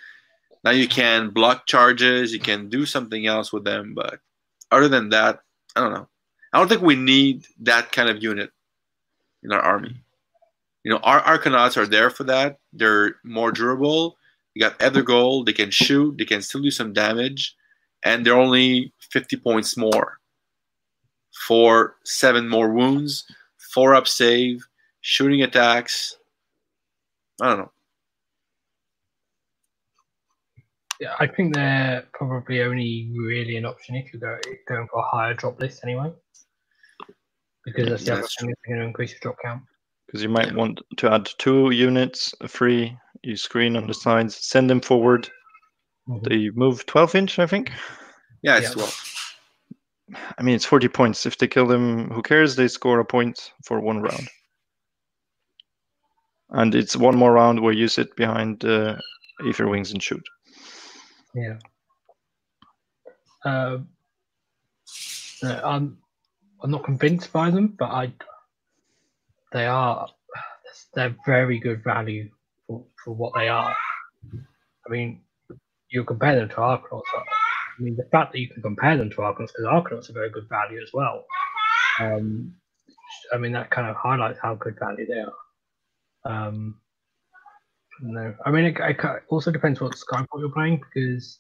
now you can block charges, you can do something else with them. But other than that, I don't know. I don't think we need that kind of unit in our army. You know, our Arkanauts are there for that. They're more durable. You got other Gold. They can shoot. They can still do some damage, and they're only 50 points more. For seven more wounds, four up save, shooting attacks. I don't know. Yeah, I think they're probably only really an option if you're go- going for a higher drop list anyway. Because that's the other That's thing is going to increase your drop count. Because you might Yeah. want to add two units free. You screen on the sides, send them forward. Mhm. They move 12 inch, I think. Yeah, it's Yeah. 12. I mean, it's 40 points. If they kill them, who cares? They score a point for one round. And it's one more round where you sit behind uh, Aetherwings and shoot. Yeah. Um, I'm I'm not convinced by them, but I they are they're very good value for, for what they are. I mean, you compare them to Arkanauts. I mean, the fact that you can compare them to Arkanauts because Arkanauts are very good value as well. Um, I mean, that kind of highlights how good value they are. Um, no, I mean, it, it also depends what Skyport you're playing because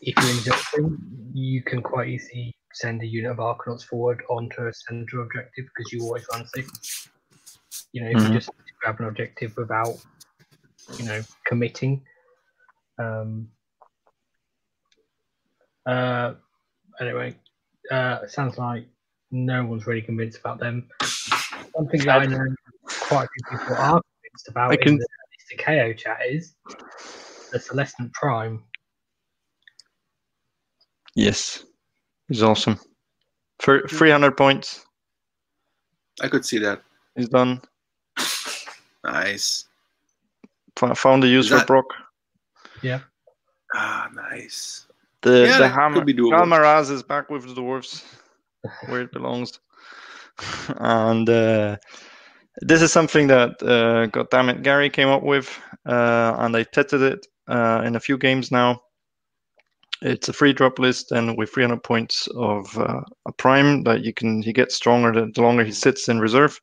if you're in Zilfin, you can quite easily send a unit of Arkanauts forward onto a center objective because you always run six. You know, if Mhm. you just grab an objective without, you know, committing. Um, uh, anyway, uh, sounds like no one's really convinced about them. One thing that I know quite a few people are convinced about I can- the, the KO chat is the Celestant Prime. Yes, he's awesome. For 300 points, I could see that. he's done. Nice. F- found a use Is for that- Brokk. Ah, nice. The Yeah, the that Ham- could be doable. Ghal Maraz is back with the dwarves, where it belongs. and uh, this is something that, uh, goddammit, Gary came up with, uh, and I tested it uh, in a few games now. It's a free drop list, and with 300 points of uh, a prime that you can, he gets stronger the, the longer he sits in reserve.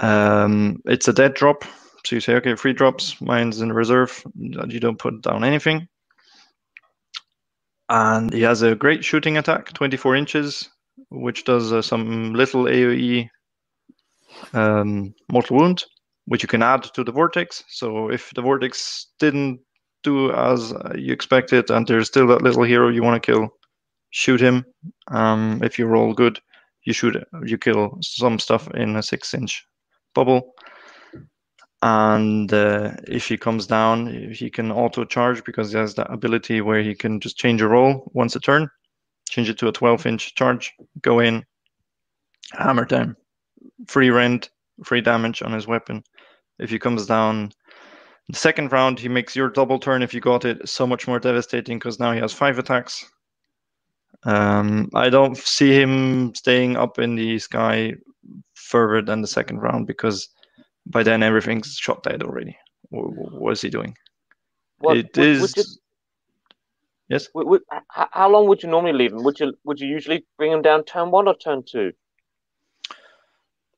Um, it's a dead drop, so you say, okay, free drops, mine's in reserve. You don't put down anything and he has a great shooting attack, 24 inches, which does uh, some little AOE um, mortal wound, which you can add to the vortex. So if the vortex didn't do as you expected, and there's still that little hero you want to kill, shoot him. Um, if you roll good, you shoot, you kill some stuff in a six-inch bubble. And uh, if he comes down, he can auto charge because he has that ability where he can just change a roll once a turn, change it to a 12 inch charge, go in, hammer down, free rend, free damage on his weapon. If he comes down the second round, he makes your double turn if you got it so much more devastating because now he has five attacks. Um, I don't see him staying up in the sky further than the second round because by then everything's shot dead already. What is he doing? What, it would, is. Would you, yes. Would, how long would you normally leave him? Would you would you usually bring him down turn one or turn two?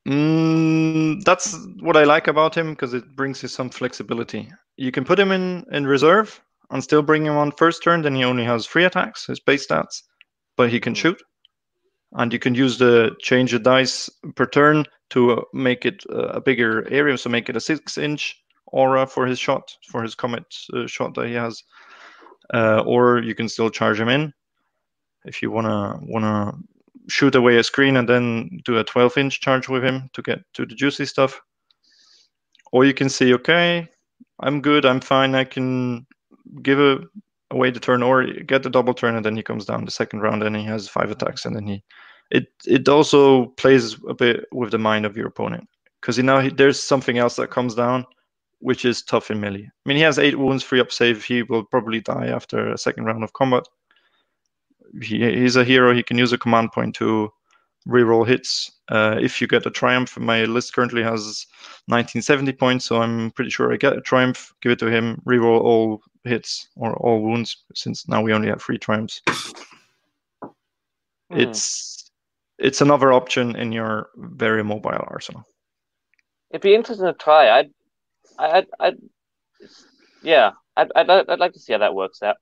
Mm, that's what I like about him because it brings you some flexibility. You can put him in in reserve and still bring him on first turn. Then he only has three attacks, his base stats, but he can hmm. shoot. And you can use the change the dice per turn to uh, make it uh, a bigger area, so make it a six inch aura for his shot, for his comet uh, shot that he has. Uh, or you can still charge him in if you wanna wanna shoot away a screen and then do a 12 inch charge with him to get to the juicy stuff. Or you can say, okay, I'm good, I'm fine, I can give a, away the turn or get the double turn and then he comes down the second round and he has five attacks and then he it it also plays a bit with the mind of your opponent because you know there's something else that comes down which is tough in melee. I mean, he has eight wounds, free up save. He will probably die after a second round of combat. He, he's a hero. He can use a command point to reroll hits. Uh, if you get a triumph, my list currently has 1970 points, so I'm pretty sure I get a triumph. Give it to him. Reroll all hits or all wounds, since now we only have three triumphs. Mm. It's it's another option in your very mobile arsenal. It'd be interesting to try. I'd I, I, yeah, I'd, I'd, I'd like to see how that works out.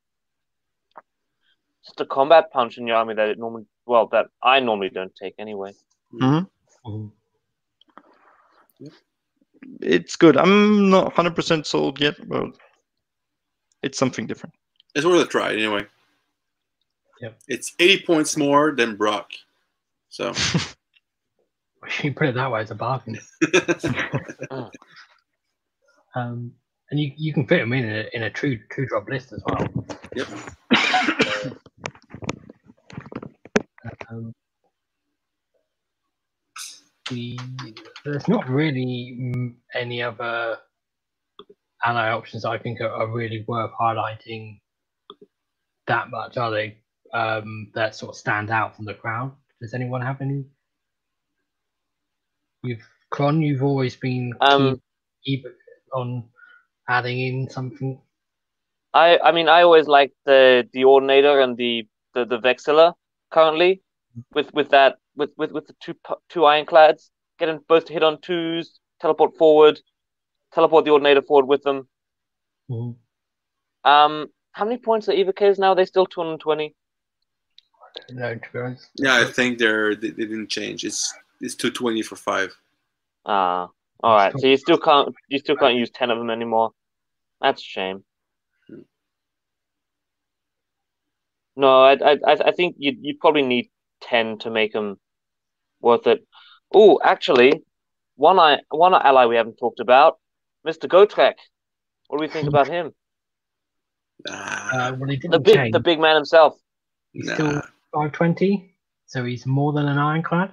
Just a combat punch in your army that it normally, well, that I normally don't take anyway. Mm-hmm. Mm-hmm. It's good. I'm not 100% sold yet, but it's something different. It's worth a try anyway. Yeah. It's 80 points more than Brokk. So. you put it that way, it's a bargain. Um, and you, you can fit them in a, in a true true drop list as well. Yep. Um, the, there's not really any other ally options I think are, are really worth highlighting that much, are they? Um, that sort of stand out from the crowd. Does anyone have any? You've Cron, you've always been um, keen, on adding in something? I I mean I always like the the ordinator and the the, the Vexillor currently with with that with with, with the two two ironclads getting both to hit on twos teleport forward teleport the ordinator forward with them. Mm-hmm. um how many points are Evocators now? Are they still 220 no to yeah i think they're they, they didn't change. It's it's 220 for five. Ah all right, so you still can't you still can't use ten of them anymore. That's a shame. No, I I I think you you probably need ten to make them worth it. Oh, actually, one I one ally we haven't talked about, Mister Gotrek. What do we think about him? Uh, well, the big change. the big man himself. He's nah. still five twenty, so he's more than an ironclad,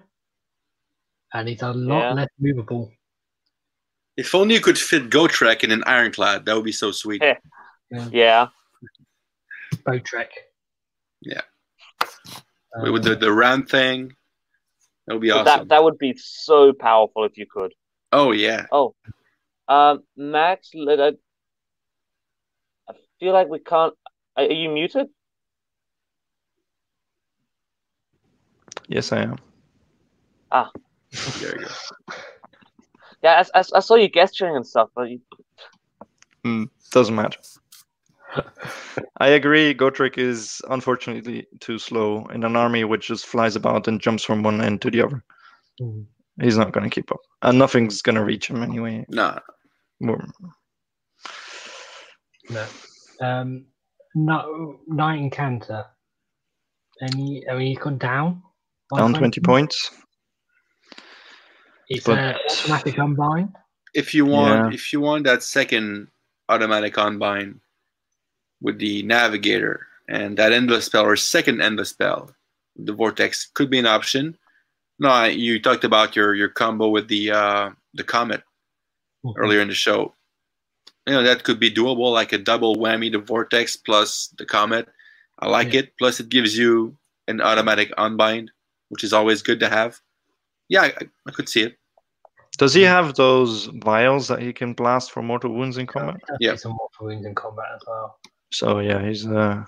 and he's a lot yeah. less movable. If only you could fit Gotrek in an ironclad, that would be so sweet. Yeah. yeah. Gotrek. Yeah. Um, would the, the round thing, that would be awesome. That that would be so powerful if you could. Oh yeah. Oh, um, Max, I, I feel like we can't. Are you muted? Yes, I am. Ah. there you go. Yeah, I, I, I saw you gesturing and stuff, but you... mm, doesn't matter. I agree. Gotrek is unfortunately too slow in an army which just flies about and jumps from one end to the other. Mm. He's not going to keep up, and nothing's going to reach him anyway. Nah. No. Um, no, Knight Incantor. Any? I mean, he's gone down. Down twenty points. It's but, an automatic unbind. If you want, yeah. if you want that second automatic unbind with the navigator and that endless spell or second endless spell, the vortex could be an option. No, you talked about your your combo with the uh, the comet mm-hmm. earlier in the show. You know that could be doable, like a double whammy: the vortex plus the comet. I like yeah. it. Plus, it gives you an automatic unbind, which is always good to have. Yeah, I, I could see it. Does he have those vials that he can blast for mortal wounds in combat? Yeah, some mortal wounds in combat as well. So yeah, he's a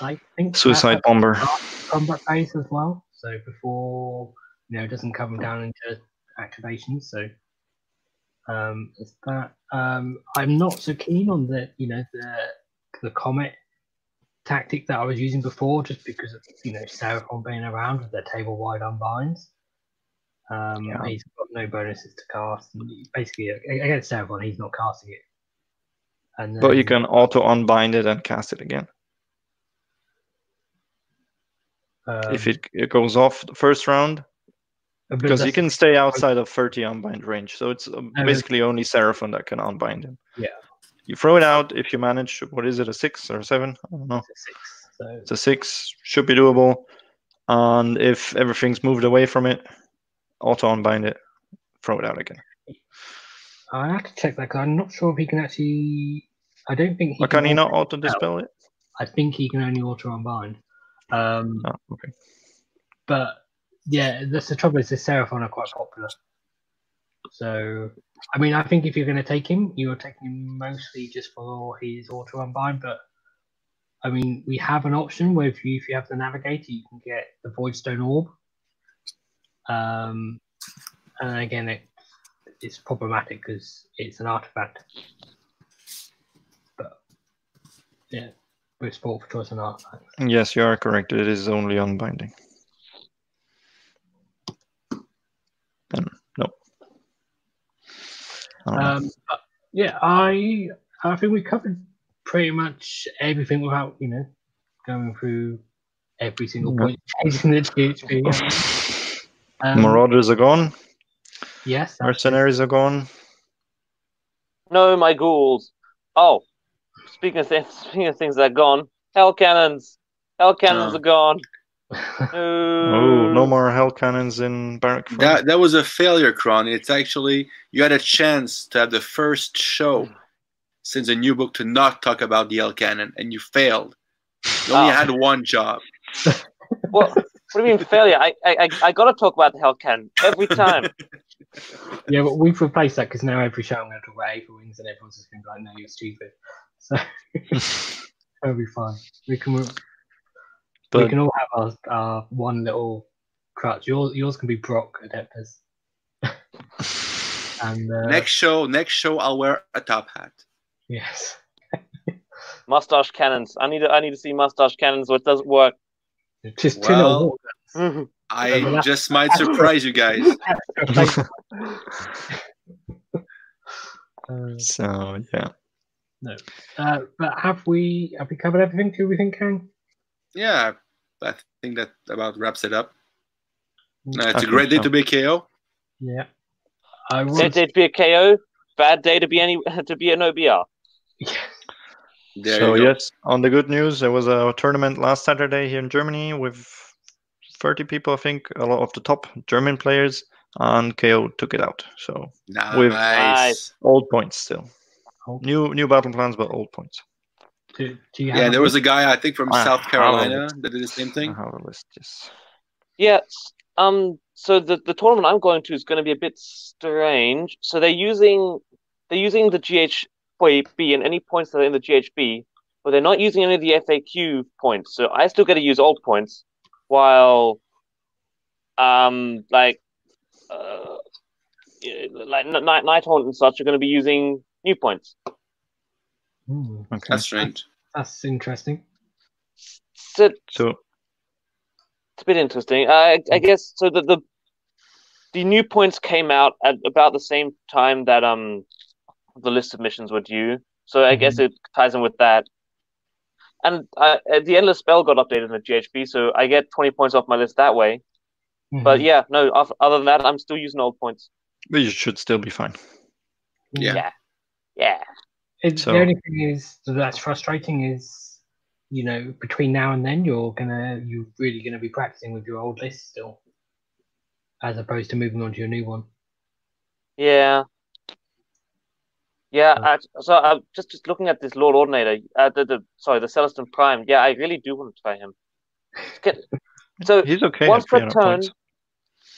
I think suicide bomber. Combat phase as well. So before you know, it doesn't come down into activation. So um, is that um, I'm not so keen on the you know the the comet tactic that I was using before, just because of you know Seraphon being around with their table wide unbinds. Um, yeah. He's got no bonuses to cast. And basically, against Seraphon, he's not casting it. And but you can auto unbind it and cast it again. Um, if it, it goes off the first round, because you can stay outside of 30 unbind range. So it's uh, basically only Seraphon that can unbind him. Yeah. You throw it out if you manage. What is it? A six or a seven? I don't know. It's a six. So. It's a six. Should be doable. And if everything's moved away from it, auto unbind it, throw it out again. I have to check that because I'm not sure if he can actually. I don't think he. Can, can he not auto dispel it? I think he can only auto unbind. Um, oh, okay. But yeah, that's the trouble is the Seraphon are quite popular. So, I mean, I think if you're going to take him, you're taking him mostly just for his auto unbind. But I mean, we have an option where if you if you have the navigator, you can get the Voidstone Orb. Um, and again, it, it's problematic because it's an artifact. But yeah, with sport for choice and artifact. Yes, you are correct. It is only unbinding. Um, no. Um, yeah, I I think we covered pretty much everything without you know going through every single point changing the GHB. Um, Marauders are gone. Yes. Mercenaries are gone. No, my ghouls. Oh, speaking of things, speaking of things that are gone, hell cannons. Hell cannons are gone. oh, no more hell cannons in Barrack. That that was a failure, Kron. It's actually you had a chance to have the first show since a new book to not talk about the hell cannon, and you failed. You only oh. had one job. well, what do you mean failure? I I I got to talk about the hell cannon every time. yeah, but we've replaced that because now every show I'm going to talk about Aetherwings, and everyone's just going to be like, "No, you're stupid." So that'll be fine. We can but, we can all have our, our one little crutch. Yours yours can be Brokk Adeptus. and uh, next show, next show, I'll wear a top hat. Yes. mustache cannons. I need to I need to see mustache cannons. What doesn't work. Just well, I just might surprise you guys. so yeah. No, uh, but have we have we covered everything? Do we think, Kang? Yeah, I think that about wraps it up. Uh, it's a great day to be a KO. Yeah, I was... Great day to be a KO. Bad day to be any to be an OBR. Yeah. so yes, on the good news, there was a tournament last Saturday here in Germany with 30 people, I think, a lot of the top German players, and KO took it out. So nice. with old points still. New new battle plans, but old points. Do, do yeah, there was a guy I think from I South Carolina that did the same thing. I have a list, yes. Yeah. Um. So the the tournament I'm going to is going to be a bit strange. So they're using they're using the GHB and any points that are in the GHB, but they're not using any of the FAQ points. So I still get to use old points, while um like uh, like night Nighthaunt and such are going to be using new points. Ooh, okay. That's strange. That's interesting. So, so it's a bit interesting. I, I guess so. The, the the new points came out at about the same time that um the list of missions were due. So I mm-hmm. guess it ties in with that. And uh, the endless spell got updated in the GHB, so I get twenty points off my list that way. Mm-hmm. But yeah, no. Other than that, I'm still using old points. But you should still be fine. Yeah. Yeah. Yeah. It, so, the only thing is that's frustrating is, you know, between now and then you're gonna you're really gonna be practicing with your old list still, as opposed to moving on to your new one. Yeah. Yeah, I, so I'm just just looking at this Lord Ordinator, uh, the, the sorry, the Celestant Prime. Yeah, I really do want to try him. So He's okay. once per turn, points.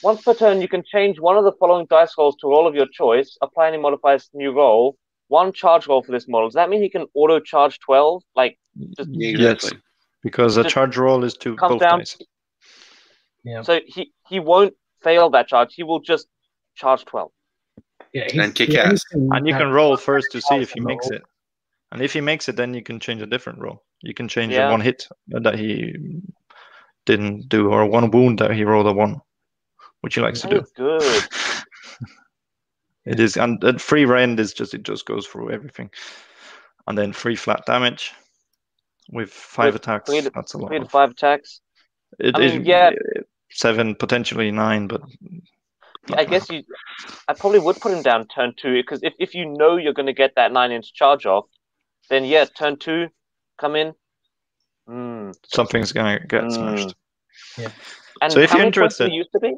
once per turn, you can change one of the following dice rolls to a roll of your choice. Apply any modifiers to new roll. One charge roll for this model. Does that mean he can auto charge twelve? Like just Yeah, Yes, because a charge roll is to comes both down. dice. Yeah. So he he won't fail that charge. He will just charge twelve. Yeah, And kick ass. And you can roll first to see if he makes roll. it. And if he makes it, then you can change a different roll. You can change Yeah. a one hit that he didn't do, or one wound that he rolled a one, which he likes to do. Good. It is, and and free rend is just it just goes through everything, and then free flat damage with five With attacks. three to- that's a lot. Three to of- five attacks. It I mean, is, yeah. seven, potentially nine, but I guess you. I probably would put him down turn two because if, if you know you're going to get that nine inch charge off, then yeah, turn two, come in. Mm. something's gonna get Mm. smashed. And So if how you're many points did interested- he used to be?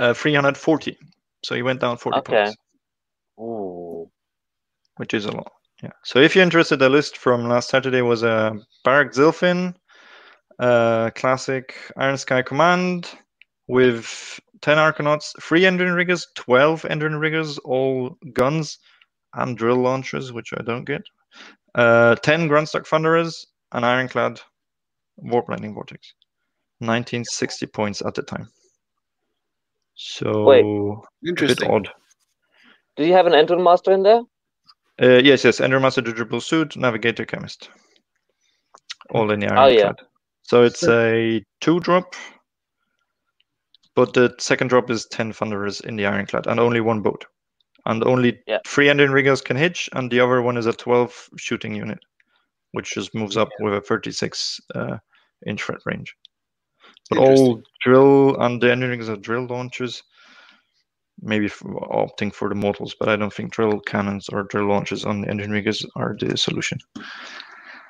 Uh, 340. So he went down 40 Okay. points, Ooh. which is a lot. Yeah. So if you're interested, the list from last Saturday was a uh, Barak Zilfin, uh, classic Iron Sky Command with 10 Arkanauts, 3 Endrinriggers, 12 Endrinriggers, all guns and drill launchers, which I don't get. Uh, 10 Grundstok Thunderers, an Ironclad Warp Lightning Vortex. 1960 points at the time. So Wait. a bit Interesting. odd. Did you have an Endrin Master in there? Uh, yes, yes. Endrin Master Dirigible Suit, Navigator Khemist. All in the Oh, yeah. Ironclad. So it's a two drop, but the second drop is 10 Thunderers in the Ironclad and only one boat. And only Yeah. three Endrinriggers can hitch, and the other one is a 12 shooting unit, which just moves up with a 36 uh, inch threat range. But all drill and the Endrinriggers are drill launchers maybe f- opting for the mortals, but I don't think drill cannons or drill launches on the Endrinriggers are the solution.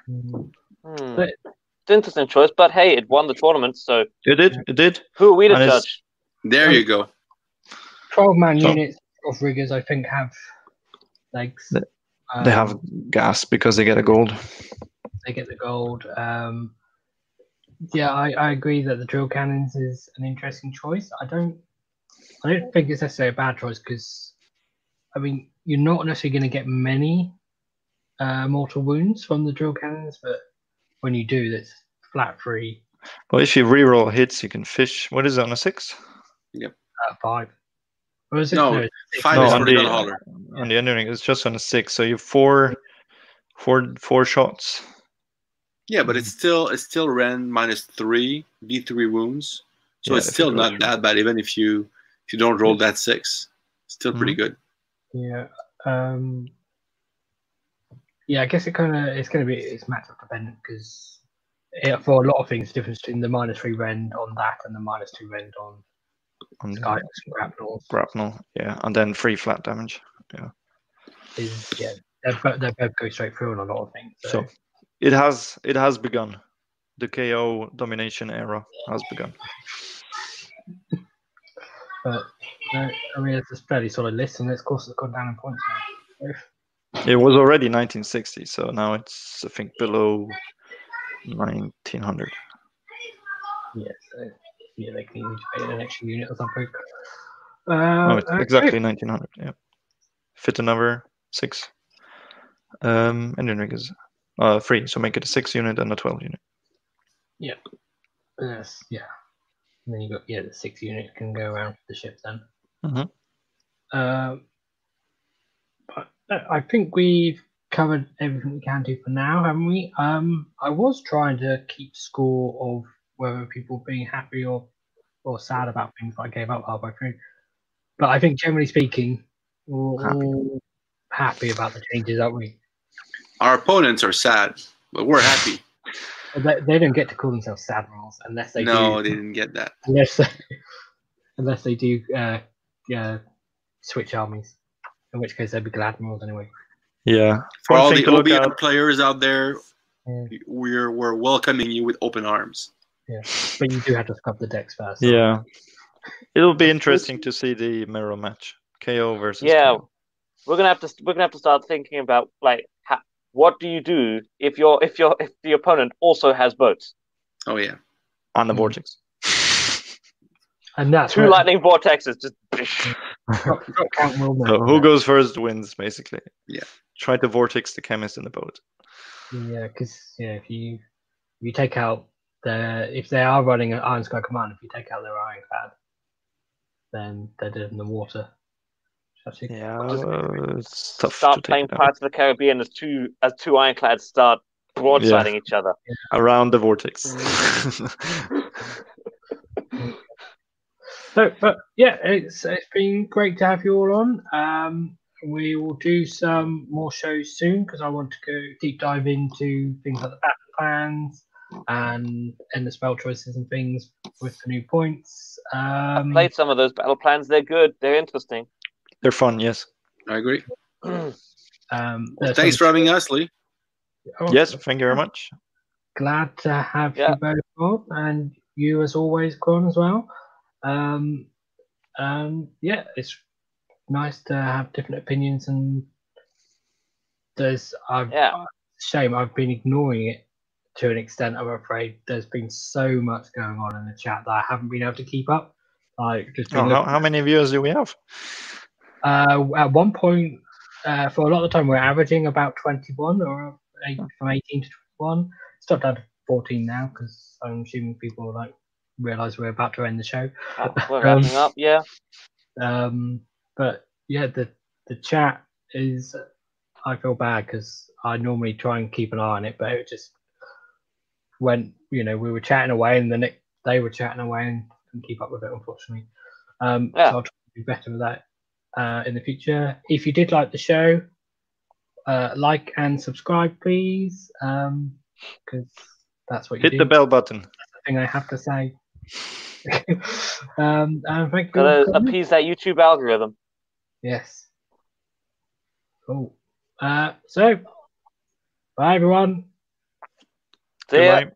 Mm, Hmm. But- It's an interesting choice, but hey, it won the tournament, so It did, it did. who are we to And judge? There you go. 12 man So- units of riggers, I think, have legs. They- They have Um, gas because they get a gold. they get the gold. Um, yeah, I, I agree that the drill cannons is an interesting choice. I don't, I don't think it's necessarily a bad choice because, I mean, you're not necessarily going to get many uh, mortal wounds from the drill cannons, but when you do, that's flat free Well, if you reroll hits, you can fish. What is it on a six? at five. Or is it? No, it's. Five No, is on for the the- gun. On the ending, it's just on a six. So you have four, four, four shots. Yeah, but it's still it's still rend minus three V three wounds, so Yeah, it's if it still not through. that bad. Even if you if you don't roll that six, still pretty Mm-hmm. good. Yeah. Um, yeah, I guess it kind of it's going to be it's matchup dependent because for a lot of things, the difference between the minus three rend on that and the minus two rend on On Sky Grapnel grapnel, yeah, and then free flat damage. is yeah they both they both go straight through on a lot of things. So, So it has it has begun. The KO domination era has begun. but no, I mean it's a fairly solid list, and it's of course it's gone down in points now. It was already 1960, so now it's I think below 1900. yeah, so yeah, they can pay an extra unit or something. Uh, Oh, it's okay. exactly 1900. Yeah. Fit another six. Um, Endrinriggers. Uh, three. So make it a six unit and a 12 unit. Yeah. Yes, yeah. And then you got yeah, the six unit can go around the ship then. Mhm. Um, but uh, I think we've covered everything we can do for now, haven't we? Um, I was trying to keep score of whether people being happy or or sad about things. But I gave up halfway through. But I think generally speaking, we're Happy. all happy about the changes, aren't we? Our opponents are sad, but we're happy. They, they don't get to call themselves sad rolls unless they no, do. they didn't get that. unless they, unless they do uh, uh, switch armies, in which case they'd be Gladmirals anyway. Yeah. For One all the to look OBN at- players out there, Yeah. we're we're welcoming you with open arms. Yeah, but you do have to scrub the decks first. Yeah. It'll be interesting to see the mirror match. KO versus. Yeah, KO. we're gonna have to we're gonna have to start thinking about like ha- what do you do if your if your if the opponent also has boats? Oh yeah. On the vortex. And that's Two where lightning vortexes just. count will know So who goes first wins, basically. Yeah. Try to vortex the Khemist in the boat. Yeah, because yeah, if you if you take out the if they are running an Iron Sky command, if you take out their ironclad, then they're dead in the water. Actually, Yeah, uh, start playing it. Pirates of the Caribbean as two as two ironclads start broadsiding each other. around the vortex. So, but yeah, it's it's been great to have you all on. Um, we will do some more shows soon because I want to go deep dive into things like the battle plans and and the spell choices and things with the new points. Um, Played some of those battle plans. They're good. They're interesting. They're fun, yes. I agree. um, Well, thanks some- for having us, Lee. Oh, Yes, thank you very much. glad to have Yeah. you both on, and you as always, Gron, as well. Um, um, yeah, it's nice to have different opinions, and there's I've Yeah. shame I've been ignoring it to an extent. I'm afraid there's been so much going on in the chat that I haven't been able to keep up. Like just Oh, how, how many viewers do we have? Uh, at one point, uh, for a lot of the time, we're averaging about 21 or eight, from 18 to 21. It's dropped down to 14 now because I'm assuming people like realize we're about to end the show. Uh, we're wrapping up. Yeah. Um, but yeah, the the chat is. I feel bad because I normally try and keep an eye on it, but it just went. You know, we were chatting away, and then it, they were chatting away, and couldn't keep up with it, unfortunately. Um, Yeah. So I'll try to do better with that uh, in the future. If you did like the show, uh, like and subscribe, please, because that's what you Hit do. the bell button. That's the thing I have to say. um, and thank. Gotta for appease that YouTube algorithm. Yes. Cool. Uh, so, bye everyone. See ya. Goodbye.